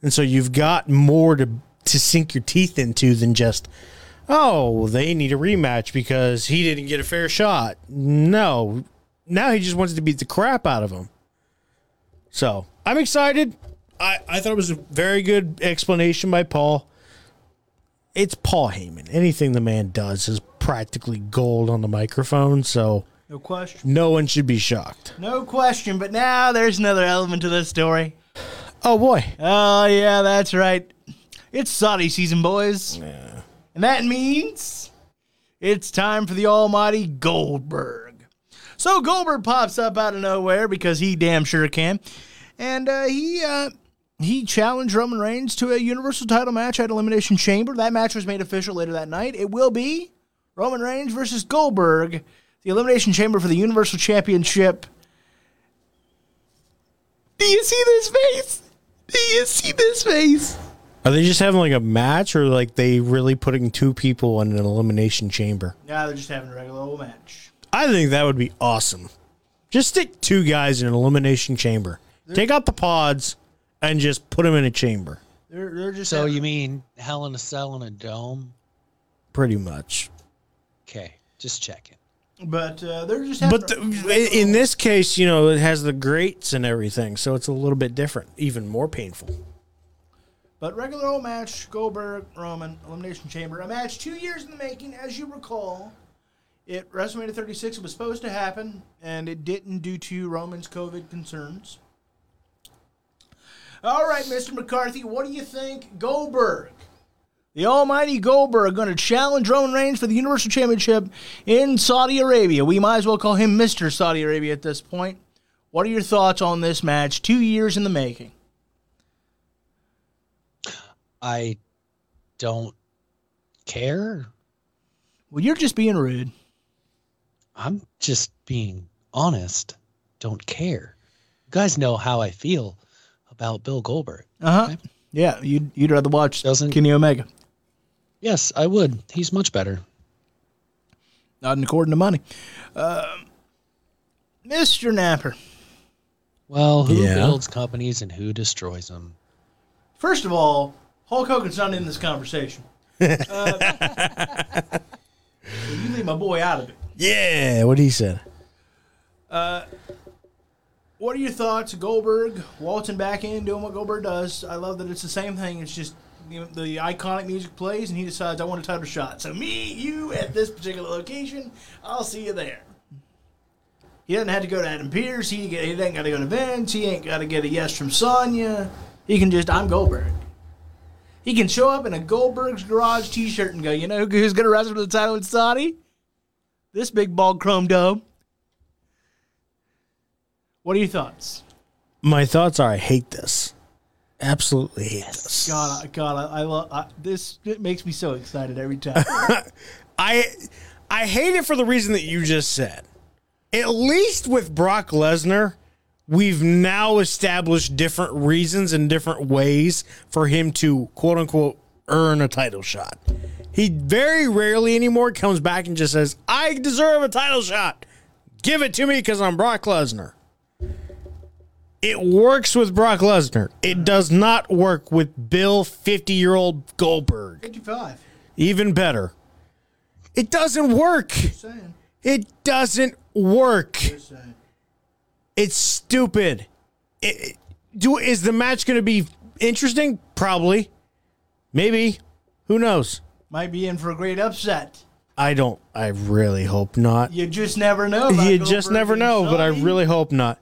And so you've got more to to sink your teeth into than just, oh, they need a rematch because he didn't get a fair shot. No. Now he just wants to beat the crap out of him. So I'm excited. I, I thought it was a very good explanation by Paul. It's Paul Heyman. Anything the man does is practically gold on the microphone, so No question. no one should be shocked. No question. But now there's another element to this story. Oh boy. Oh yeah, that's right. It's Saudi season, boys. Yeah. And that means it's time for the almighty Goldberg. So Goldberg pops up out of nowhere because he damn sure can. And uh, he uh, he challenged Roman Reigns to a Universal title match at Elimination Chamber. That match was made official later that night. It will be Roman Reigns versus Goldberg, the Elimination Chamber for the Universal Championship. Do you see this face? Do you see this face? Are they just having like a match or like they really putting two people in an elimination chamber? Nah, they're just having a regular old match. I think that would be awesome. Just stick two guys in an elimination chamber. Take out the pods and just put them in a chamber. They're, they're just So having- you mean Hell in a Cell in a dome? Pretty much. Okay, just checking. but uh, they're just But the, in this case, you know, it has the grates and everything, so it's a little bit different, even more painful. But regular old match, Goldberg, Roman, Elimination Chamber. A match two years in the making, as you recall. It WrestleMania 36 it was supposed to happen, and it didn't due to Roman's COVID concerns. All right, Mr. McCarthy, what do you think? Goldberg, the almighty Goldberg, going to challenge Roman Reigns for the Universal Championship in Saudi Arabia. We might as well call him Mr. Saudi Arabia at this point. What are your thoughts on this match? Two years in the making. I don't care. Well, you're just being rude. I'm just being honest. Don't care. You guys know how I feel about Bill Goldberg. Uh huh. Yeah, you'd you'd rather watch Doesn't- Kenny Omega, Yes, I would. He's much better. not in according to money. Um Mr. Napper. Well, who Yeah. builds companies and who destroys them? First of all, Hulk Hogan's not in this conversation. Uh, so you leave my boy out of it. Yeah, what he said. Uh, What are your thoughts? Goldberg waltzing back in, doing what Goldberg does. I love that it's the same thing. It's just you know, the iconic music plays, and he decides I want a title shot. So me, you at this particular location. I'll see you there. He doesn't have to go to Adam Pearce. He he doesn't got to go to Vince. He ain't got to get a yes from Sonya. He can just I'm Goldberg. He can show up in a Goldberg's Garage T-shirt and go, you know who's going to wrestle for the title with Saudi? This big bald chrome dome. What are your thoughts? My thoughts are I hate this. Absolutely hate this. God, I, God, I, I love I, this. It makes me so excited every time. I I hate it for the reason that you just said. At least with Brock Lesnar, we've now established different reasons and different ways for him to quote unquote earn a title shot. He very rarely anymore comes back and just says, "I deserve a title shot. Give it to me because I'm Brock Lesnar." It works with Brock Lesnar. It does not work with Bill 50 year old Goldberg. 55. Even better. It doesn't work. It doesn't work. It's stupid. It, do is the match going to be interesting? Probably. Maybe. Who knows? Might be in for a great upset. I don't. I really hope not. You just never know. about You just never and know, but I really hope not.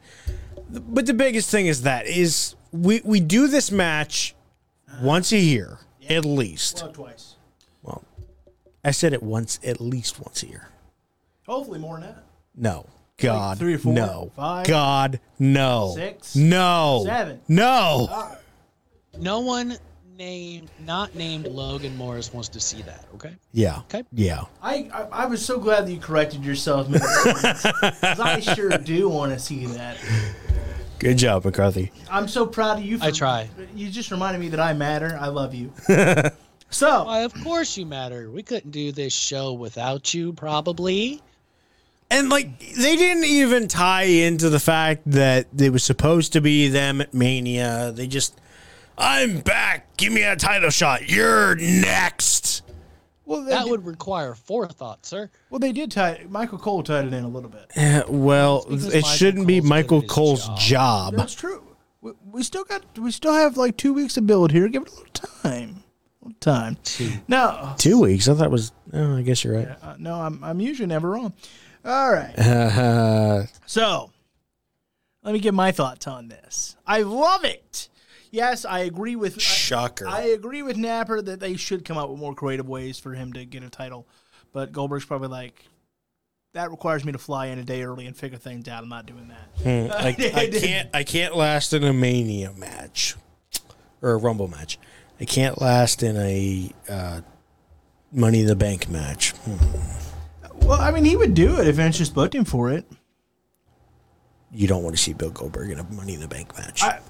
But the biggest thing is that is we we do this match once a year at least. Well, twice. Well, I said it once at least once a year. Hopefully more than that. No. God. three or four, No. five, God. No. six, No. seven. No. No one named, not named Logan Morris wants to see that. Okay. Yeah. Okay. Yeah. I, I I was so glad that you corrected yourself, man. 'Cause I sure do want to see that. Good job, McCarthy. I'm so proud of you. For, I try. You just reminded me that I matter. I love you. so Why, of course you matter. We couldn't do this show without you, probably. And like they didn't even tie into the fact that it was supposed to be them at Mania. They just I'm back. Give me a title shot. You're next. well, That did, would require forethought, sir. well they did tie. Michael Cole tied it in a little bit. Well, it Michael shouldn't be Michael good at his Cole's job. job. That's true. We, we still got. We still have like two weeks to build here. Give it a little time. A little time. No, Two weeks. I thought it was. Oh, I guess you're right. uh, no, I'm I'm usually never wrong. All right. Uh, So, let me give my thoughts on this. I love it. Yes, I agree with. Shocker. I agree with Napper that they should come up with more creative ways for him to get a title. But Goldberg's probably like, that requires me to fly in a day early and figure things out. I'm not doing that. I, I can't. I can't last in a Mania match or a Rumble match. I can't last in a uh, Money in the Bank match. Hmm. Well, I mean, he would do it if Vince just booked him for it. You don't want to see Bill Goldberg in a Money in the Bank match. I,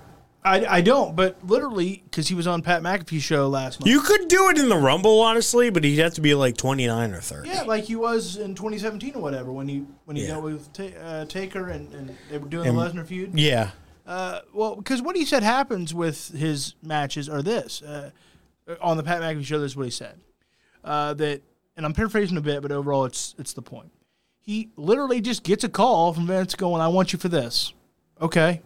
I, I don't, but literally, because he was on Pat McAfee's show last month. you could do it in the Rumble, honestly, but he'd have to be like twenty nine or thirty. yeah, like he was in 2017 or whatever when he when he Yeah. dealt with Ta- uh, Taker and, and they were doing And- the Lesnar feud. Yeah. Uh, well, because what he said happens with his matches are this uh, on the Pat McAfee show. This is what he said uh, that, and I'm paraphrasing a bit, but overall, it's it's the point. He literally just gets a call from Vince going, "I want you for this." Okay,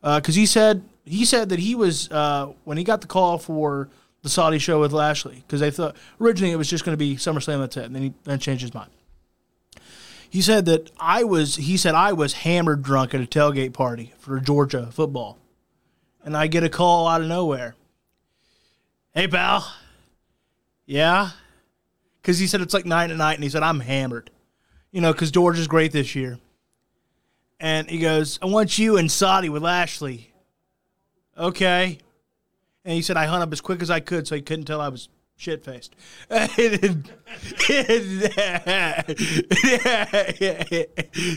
because he said he said that he was uh, when he got the call for the Saudi show with Lashley because they thought originally it was just going to be SummerSlam. That's it, and then he then changed his mind. He said that I was. He said I was hammered drunk at a tailgate party for Georgia football, and I get a call out of nowhere. Hey, pal. Yeah, because he said it's like nine at night, and he said I'm hammered. You know, because Georgia's great this year. And he goes, I want you and Saudi with Lashley. Okay. And he said I hung up as quick as I could, so he couldn't tell I was shit faced.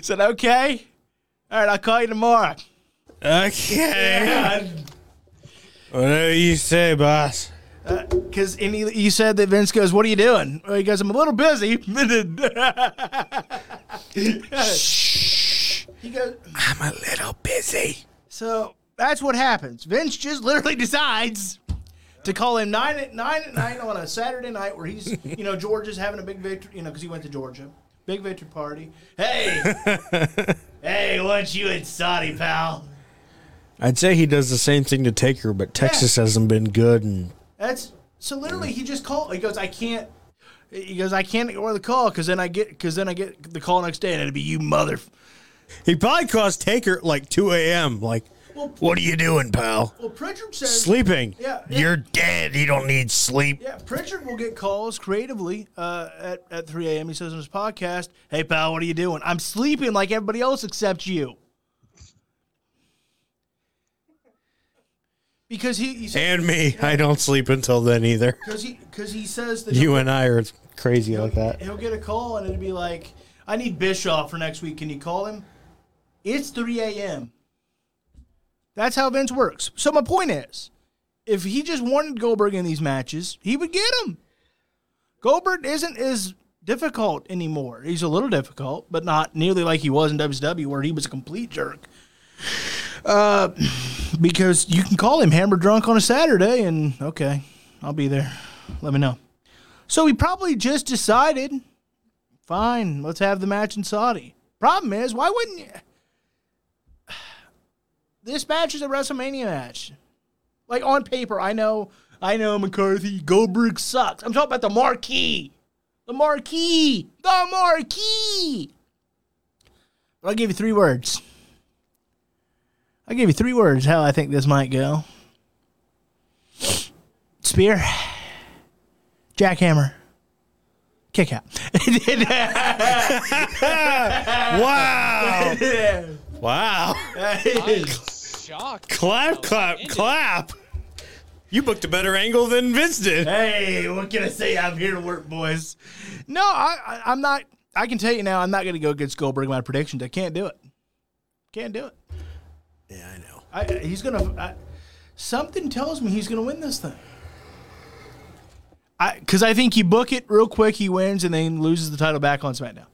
said, okay. All right, I'll call you tomorrow. Okay. Whatever you say, boss. Uh, because and he, he said that Vince goes, "What are you doing?" Well, he goes, "I'm a little busy." Shh. He goes, I'm a little busy. so that's what happens. Vince just literally decides to call him nine at nine at night on a Saturday night where he's, you know, Georgia's having a big victory, you know, because he went to Georgia, big victory party. Hey, hey, what's you in Saudi, pal? I'd say he does the same thing to Taker, but Texas hasn't been good. And That's so literally he just called. He goes, I can't. He goes, I can't ignore the call because then I get because then I get the call next day and it'll be you mother. he probably calls Taker at like 2 a.m. Like, What are you doing, pal? Well, Prichard says. Sleeping. Yeah, yeah. You're dead. You don't need sleep. Yeah, Prichard will get calls creatively uh, at, at 3 a.m. He says on his podcast, Hey, pal, what are you doing? I'm sleeping like everybody else except you. Because he, he said, And me. I don't sleep until then either. because he, cause he says that You and I are crazy like that. he'll get a call and it'll be like, I need Bischoff for next week. Can you call him? It's 3 a.m. That's how Vince works. So my point is, if he just wanted Goldberg in these matches, he would get him. Goldberg isn't as difficult anymore. He's a little difficult, but not nearly like he was in WCW, where he was a complete jerk. Uh, because you can call him hammer drunk on a Saturday, and okay, I'll be there. Let me know. So he probably just decided, fine, let's have the match in Saudi. Problem is, why wouldn't you? This match is a WrestleMania match. Like on paper, I know, I know McCarthy, Goldberg sucks. I'm talking about the marquee. The marquee. The marquee. But I'll give you three words. I'll give you three words how I think this might go. Spear. Jackhammer. Kick out. Wow. wow. Shocked. Clap, clap, clap. You booked a better angle than Vince did. hey, what can I say? I'm here to work, boys. No, I, I, I'm not. I can tell you now, I'm not going to go against Goldberg in my predictions. I can't do it. Can't do it. Yeah, I know. I, he's going to. Something tells me he's going to win this thing. I Because I think you book it real quick, he wins, and then loses the title back on SmackDown.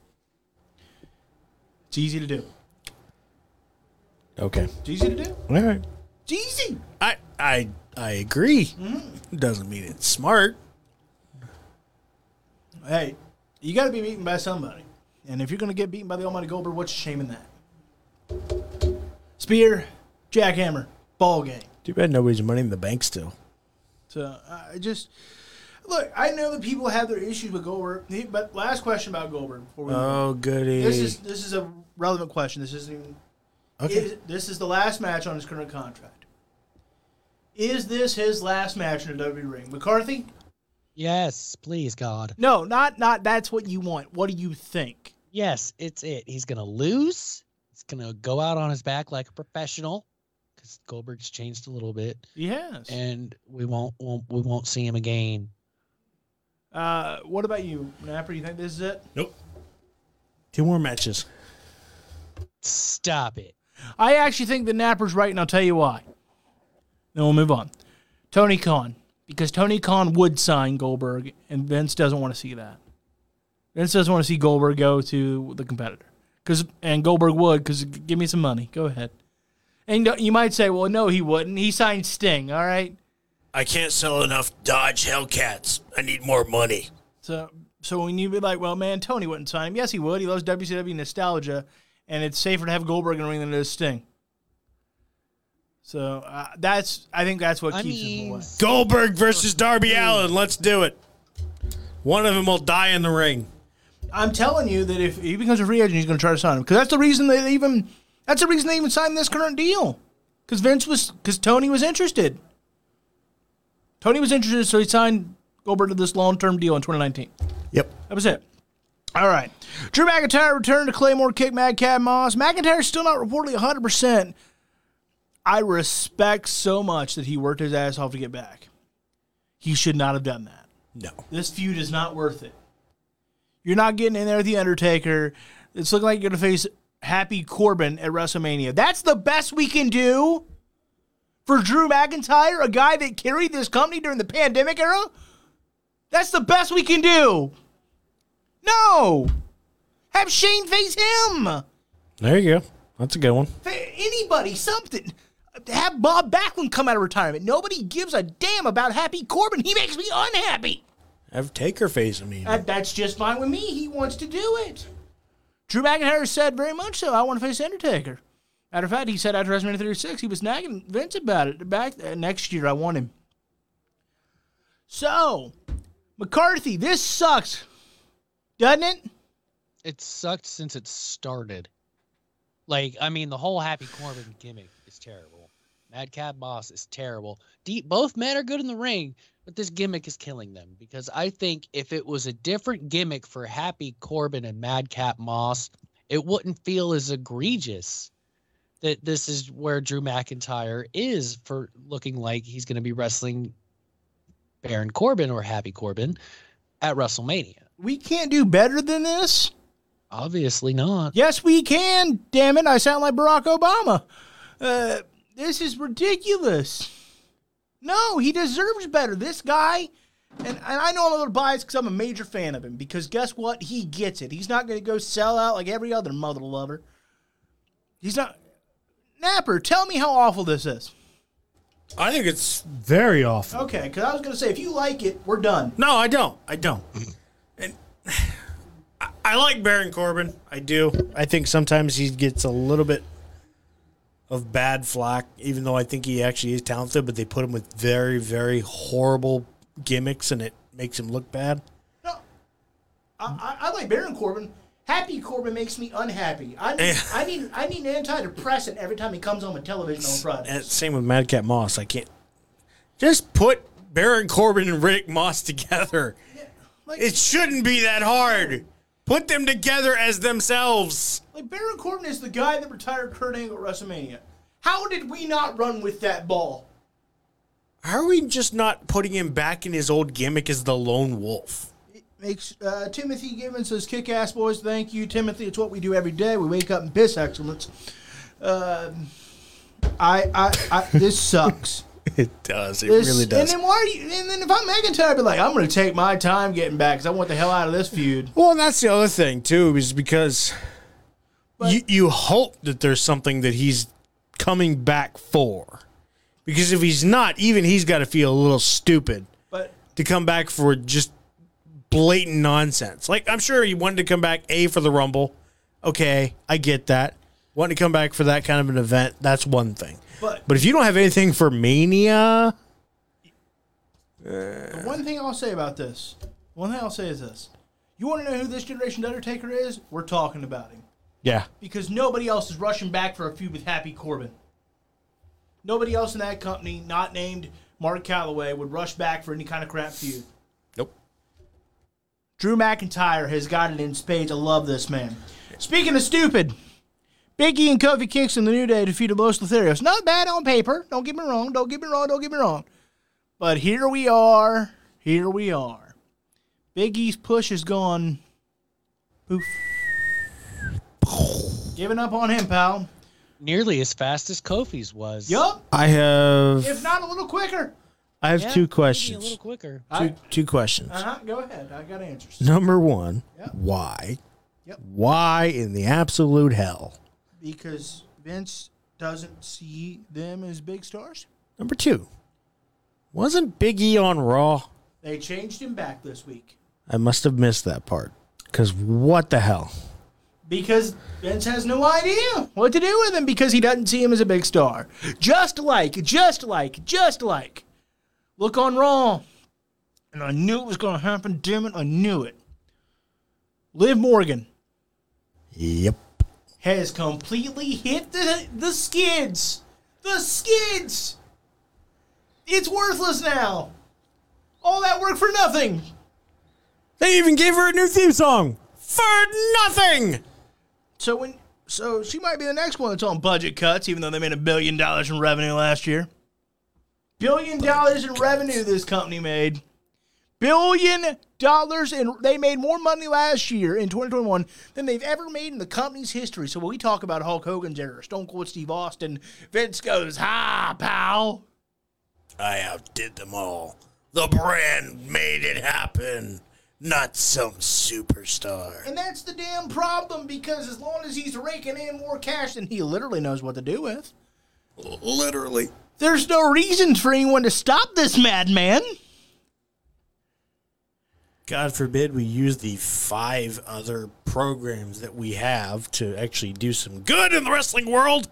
It's easy to do. Okay. It's easy to do. All right. It's easy. I I I agree. Mm-hmm. Doesn't mean it's smart. Hey, you got to be beaten by somebody. And if you're going to get beaten by the Almighty Goldberg, what's the shame in that? Spear, jackhammer, ball game. Too bad nobody's money in the bank still. So I just look. I know that people have their issues with Goldberg, but last question about Goldberg before we. move. Oh goody. This is this is a relevant question. This isn't even. Okay. Is, this is the last match on his current contract. Is this his last match in the WWE ring? McCarthy? Yes, please, God. No, not not. That's what you want. What do you think? Yes, it's it. He's gonna lose. He's gonna go out on his back like a professional, because Goldberg's changed a little bit, Yes. and we won't, won't we won't see him again. Uh, what about you, Napper? You think this is it? Nope. Two more matches. Stop it. I actually think the Napper's right, and I'll tell you why. Then we'll move on. Tony Khan, because Tony Khan would sign Goldberg, and Vince doesn't want to see that. Vince doesn't want to see Goldberg go to the competitor, because and Goldberg would, because give me some money. Go ahead. And you might say, well, no, he wouldn't. He signed Sting. All right. I can't sell enough Dodge Hellcats. I need more money. So, so when you be like, well, man, Tony wouldn't sign him. Yes, he would. He loves WCW nostalgia, and it's safer to have Goldberg in the ring than it is Sting. So uh, that's, I think that's what I keeps him mean, away. Goldberg versus Darby Allin. Let's do it. One of them will die in the ring. I'm telling you that if he becomes a free agent, he's going to try to sign him because that's the reason they even, that's the reason they even signed this current deal. Because Vince was, because Tony was interested. Tony was interested, so he signed Goldberg to this long-term deal in 2019. Yep. That was it. All right. Drew McIntyre returned to Claymore kick Madcap Moss. McIntyre's still not reportedly 100%. I respect so much that he worked his ass off to get back. He should not have done that. No. This feud is not worth it. You're not getting in there with The Undertaker. It's looking like you're going to face Happy Corbin at WrestleMania. That's the best we can do for Drew McIntyre, a guy that carried this company during the pandemic era. That's the best we can do. No. Have Shane face him. There you go. That's a good one. Anybody, something. Have Bob Backlund come out of retirement. Nobody gives a damn about Happy Corbin. He makes me unhappy. Have Taker face him. Even. That, that's just fine with me. He wants to do it. Drew McIntyre said very much so. I want to face Undertaker. Matter of fact, he said after WrestleMania 36, he was nagging Vince about it. Back uh, next year, I want him. So, McCarthy, this sucks, doesn't it? It sucked since it started. Like, I mean, the whole Happy Corbin gimmick is terrible. Madcap Moss is terrible. Deep, both men are good in the ring, but this gimmick is killing them because I think if it was a different gimmick for Happy Corbin and Madcap Moss, it wouldn't feel as egregious that this is where Drew McIntyre is for looking like he's going to be wrestling Baron Corbin or Happy Corbin at WrestleMania. We can't do better than this. Obviously not. Yes, we can. Damn it, I sound like Barack Obama. Uh, this is ridiculous. No, he deserves better. This guy, and, and I know I'm a little biased because I'm a major fan of him. Because guess what? He gets it. He's not going to go sell out like every other mother lover. He's not. Napper, tell me how awful this is. I think it's very awful. Okay, because I was going to say, if you like it, we're done. No, I don't. I don't. I like Baron Corbin. I do. I think sometimes he gets a little bit of bad flack, even though I think he actually is talented. But they put him with very, very horrible gimmicks, and it makes him look bad. No, I, I, I like Baron Corbin. Happy Corbin makes me unhappy. I need, I need, I need an antidepressant every time he comes on the television on Friday. And same with Madcap Moss. I can't just put Baron Corbin and Rick Moss together. Like, It shouldn't be that hard. Put them together as themselves. like Baron Corbin is the guy that retired Kurt Angle at WrestleMania. How did we not run with that ball? How are we just not putting him back in his old gimmick as the lone wolf? Makes uh, Timothy Gibbons says, "Kick ass, boys! Thank you, Timothy. It's what we do every day. We wake up and piss excellence." Um, I, I, I, this sucks. It does. It really And then why are you? And then if I'm McIntyre, I'd be like, I'm going to take my time getting back because I want the hell out of this feud. well, and that's the other thing too, is because But- you you hope that there's something that he's coming back for. Because if he's not, even he's got to feel a little stupid But to come back for just blatant nonsense. Like I'm sure he wanted to come back a for the Rumble. Okay, I get that. Wanting to come back for that kind of an event, that's one thing. but But if you don't have anything for Mania, The one thing I'll say about this, one thing I'll say is this: you want to know who this generation's Undertaker is? We're talking about him yeah, because nobody else is rushing back for a feud with Happy Corbin. Nobody else in that company, not named Mark Calaway, would rush back for any kind of crap feud. nope. Drew McIntyre has got it in spades. I love this man. Speaking of stupid, Big E and Kofi Kingston, the New Day, defeated Los Lotharios. Not bad on paper. Don't get me wrong. Don't get me wrong. Don't get me wrong. But here we are. Here we are. Big E's push has gone poof. Giving up on him, pal. Nearly as fast as Kofi's was. Yup. I have If not a little quicker. I have Yeah, two maybe A questions. little quicker. Two, two questions. Uh huh. Go ahead. I got answers. Number one, Yep. why? Yep. Why in the absolute hell? Because Vince doesn't see them as big stars. Number two, wasn't Big E on Raw? They changed him back this week. I must have missed that part. Because what the hell? Because Vince has no idea what to do with him because he doesn't see him as a big star. Just like, just like, just like. Look on Raw. And I knew it was going to happen. Damn it, I knew it. Liv Morgan Yep. Has completely hit the, the skids. The skids. It's worthless now. All that work for nothing. They even gave her a new theme song for nothing. So when so she might be the next one that's on budget cuts, even though they made a billion dollars in revenue last year. Billion dollars in revenue this company made. Billion dollars and they made more money last year in 2021 than they've ever made in the company's history. So when we talk about Hulk Hogan's era, Stone Cold Steve Austin, Vince goes, "Hi, pal." I outdid them all. The brand made it happen, not some superstar. And that's the damn problem because as long as he's raking in more cash than he literally knows what to do with, Literally. there's no reason for anyone to stop this madman. God forbid we use the five other programs that we have to actually do some good in the wrestling world.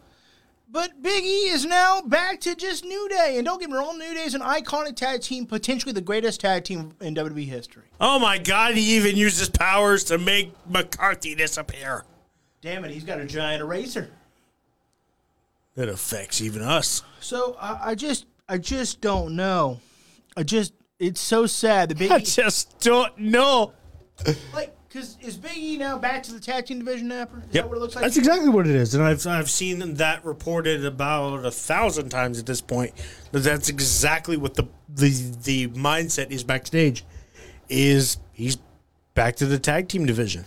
But Big E is now back to just New Day. And don't get me wrong, New Day is an iconic tag team, potentially the greatest tag team in WWE history. Oh my God, he even used his powers to make McCarthy disappear. Damn it, he's got a giant eraser. It affects even us. So I, I just, I just don't know. I just, it's so sad. The Big I E, just don't know. like, because is Big E now back to the tag team division, Napper? Is that what it looks like? That's exactly what it is, and I've I've seen that reported about a thousand times at this point. That that's exactly what the the the mindset is backstage. Is he's back to the tag team division?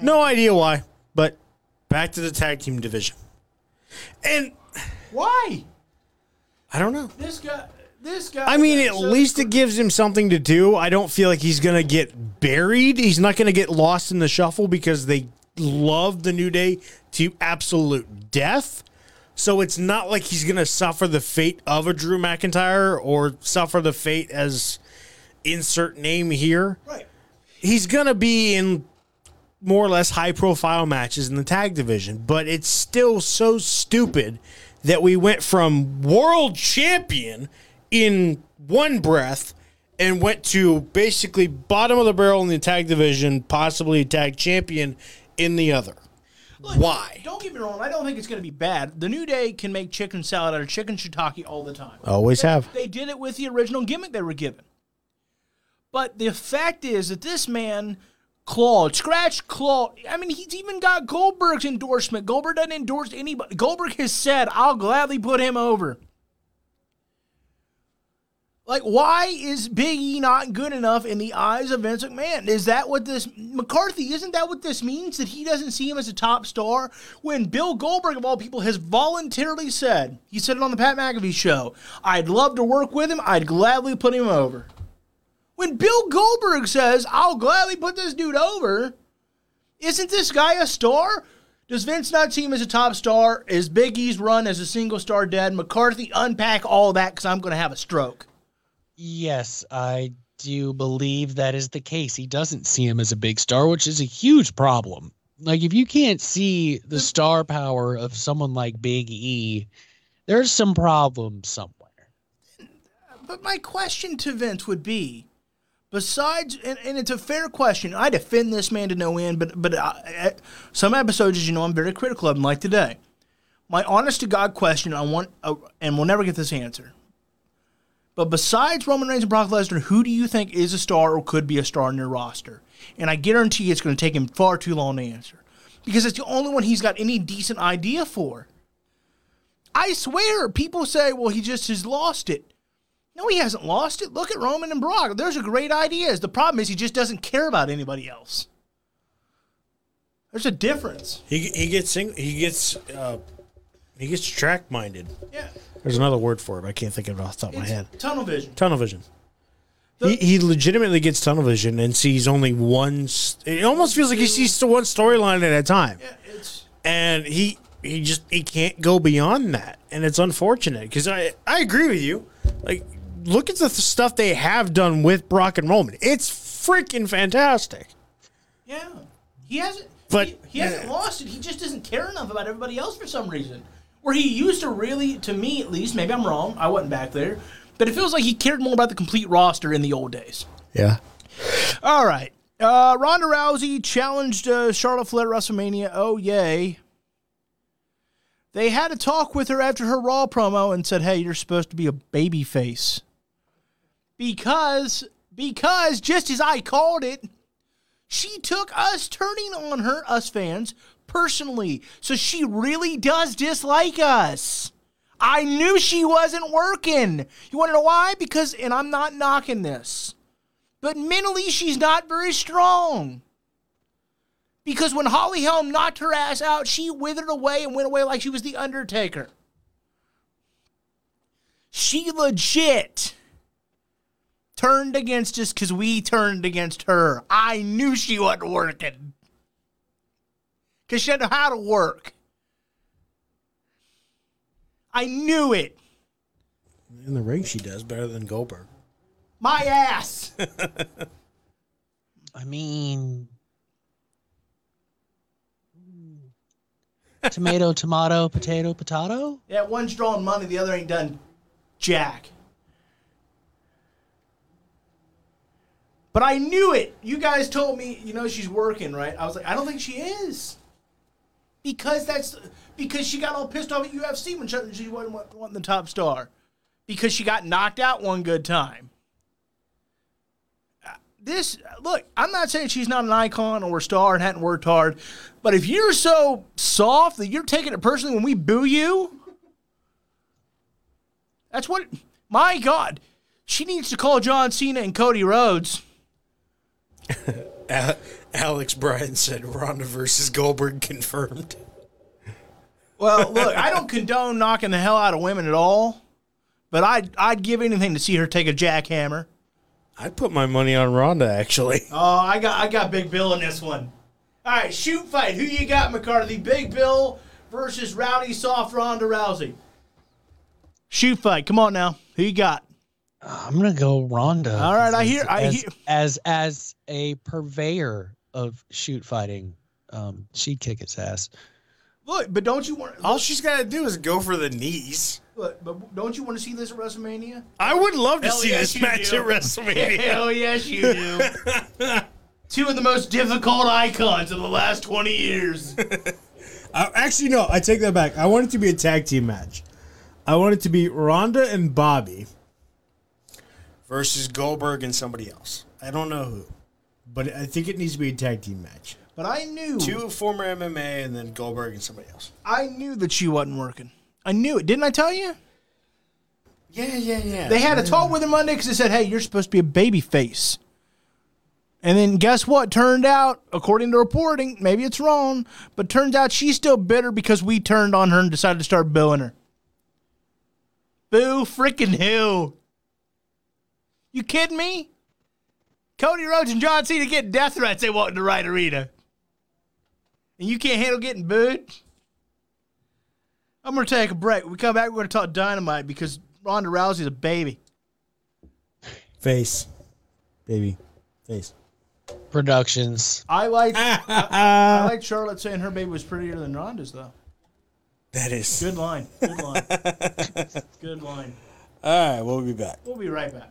No idea why, but back to the tag team division, and Why? I don't know. This guy, this guy. I mean, at least it gives him something to do. I don't feel like he's gonna get buried. He's not gonna get lost in the shuffle because they love the New Day to absolute death. So it's not like he's gonna suffer the fate of a Drew McIntyre or suffer the fate as insert name here. Right. He's gonna be in more or less high profile matches in the tag division, but it's still so stupid that we went from world champion in one breath and went to basically bottom of the barrel in the tag division, possibly tag champion in the other. Why? Don't get me wrong. I don't think it's going to be bad. The New Day can make chicken salad out of chicken shiitake all the time. Always have. They did it with the original gimmick they were given. But the fact is that this man clawed, scratched, clawed. I mean, he's even got Goldberg's endorsement. Goldberg doesn't endorse anybody. Goldberg has said, I'll gladly put him over. Like, why is Big E not good enough in the eyes of Vince McMahon? Is that what this McCarthy? Isn't that what this means? That he doesn't see him as a top star? When Bill Goldberg, of all people, has voluntarily said, he said it on the Pat McAfee show, I'd love to work with him. I'd gladly put him over. When Bill Goldberg says, I'll gladly put this dude over, isn't this guy a star? Does Vince not see him as a top star? Is Big E's run as a single star dead? McCarthy, unpack all that because I'm going to have a stroke. Yes, I do believe that is the case. He doesn't see him as a big star, which is a huge problem. Like if you can't see the star power of someone like Big E, there's some problems somewhere. But my question to Vince would be, besides, and, and it's a fair question. I defend this man to no end, but but uh, uh, some episodes, as you know, I'm very critical of him, like today. My honest to God question, I want, uh, and we'll never get this answer. But besides Roman Reigns and Brock Lesnar, who do you think is a star or could be a star in your roster? And I guarantee you it's going to take him far too long to answer. Because it's the only one he's got any decent idea for. I swear, people say, well, he just has lost it. No, he hasn't lost it. Look at Roman and Brock. Those are great ideas. The problem is he just doesn't care about anybody else. There's a difference. He he gets he gets uh, he gets track minded. Yeah. There's another word for it. But I can't think of it off the top of my It's head. tunnel vision. Tunnel vision. he, he legitimately gets tunnel vision and sees only one. s- It almost feels like he sees one storyline at a time, Yeah, it's and he he just he can't go beyond that, and it's unfortunate because I I agree with you. Like, look at the th- stuff they have done with Brock and Roman. It's freaking fantastic. yeah. He hasn't. But- he, he hasn't lost it. He just doesn't care enough about everybody else for some reason. Where he used to really, to me at least, maybe I'm wrong. I wasn't back there, but it feels like he cared more about the complete roster in the old days. Yeah. All right. Uh, Ronda Rousey challenged uh, Charlotte Flair at WrestleMania. Oh, yay. They had a talk with her after her Raw promo and said, hey, you're supposed to be a baby face. Because, because, just as I called it, she took us turning on her, us fans, personally. So she really does dislike us. I knew she wasn't working. You want to know why? Because, and I'm not knocking this but mentally she's not very strong. Because when Holly Holm knocked her ass out, she withered away and went away like she was the Undertaker. She legit turned against us because we turned against her. I knew she wasn't working. Because she didn't know how to work. I knew it. In the ring, she does better than Goldberg. My ass. I mean, tomato, tomato, potato, potato. Yeah, one's drawing money, the other ain't done jack. But I knew it. You guys told me, you know, she's working, right? I was like, I don't think she is. Because that's because she got all pissed off at UFC when she wasn't wanting the top star. Because she got knocked out one good time. Uh, This look, I'm not saying she's not an icon or a star and hadn't worked hard, but if you're so soft that you're taking it personally when we boo you, that's what. My God, she needs to call John Cena and Cody Rhodes. A- Alex Bryan said Ronda versus Goldberg confirmed. Well, look, I don't condone knocking the hell out of women at all, but I'd I'd give anything to see her take a jackhammer. I'd put my money on Ronda actually. Oh, I got I got Big Bill in this one. All right, shoot fight. Who you got, McCarthy? Big Bill versus Rowdy Soft Ronda Rousey. Shoot fight. Come on now. Who you got? I'm gonna go Ronda. All right, I as- hear- I as, hear- as as a purveyor of shoot fighting, um, she'd kick its ass. Look, but don't you want? All she's got to do is go for the knees. Look, but don't you want to see this at WrestleMania? I would love to Hell see yes, this match do. at WrestleMania. Hell yes, you do. Two of the most difficult icons of the last twenty years. Uh, actually, no, I take that back. I want it to be a tag team match. I want it to be Ronda and Bobby versus Goldberg and somebody else. I don't know who, but I think it needs to be a tag team match. But I knew Two former MMA and then Goldberg and somebody else. I knew that she wasn't working. I knew it. Didn't I tell you? Yeah, yeah, yeah. They had a talk with her Monday because they said, "Hey, you're supposed to be a baby face." And then guess what? Turned out, according to reporting, maybe it's wrong, but turns out she's still bitter because we turned on her and decided to start booing her. Boo freaking who? You kidding me? Cody Rhodes and John Cena getting death threats they want in the right arena. And you can't handle getting booed? I'm going to take a break. When we come back, we're going to talk dynamite because Ronda Rousey's a baby. face, baby, face. Productions. I like ah, ah, ah. I like Charlotte saying her baby was prettier than Ronda's though. That is Good line. Good line. Good line. All right, we'll be back. We'll be right back.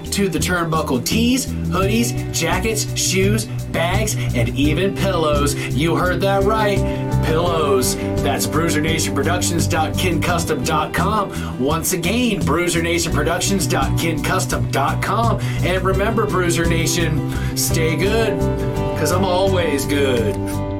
to the turnbuckle tees, hoodies, jackets, shoes, bags, and even pillows. You heard that right. Pillows. That's BruiserNationProductions.KinCustom.com. Once again, BruiserNationProductions.KinCustom.com. And remember, Bruiser Nation, stay good, because I'm always good.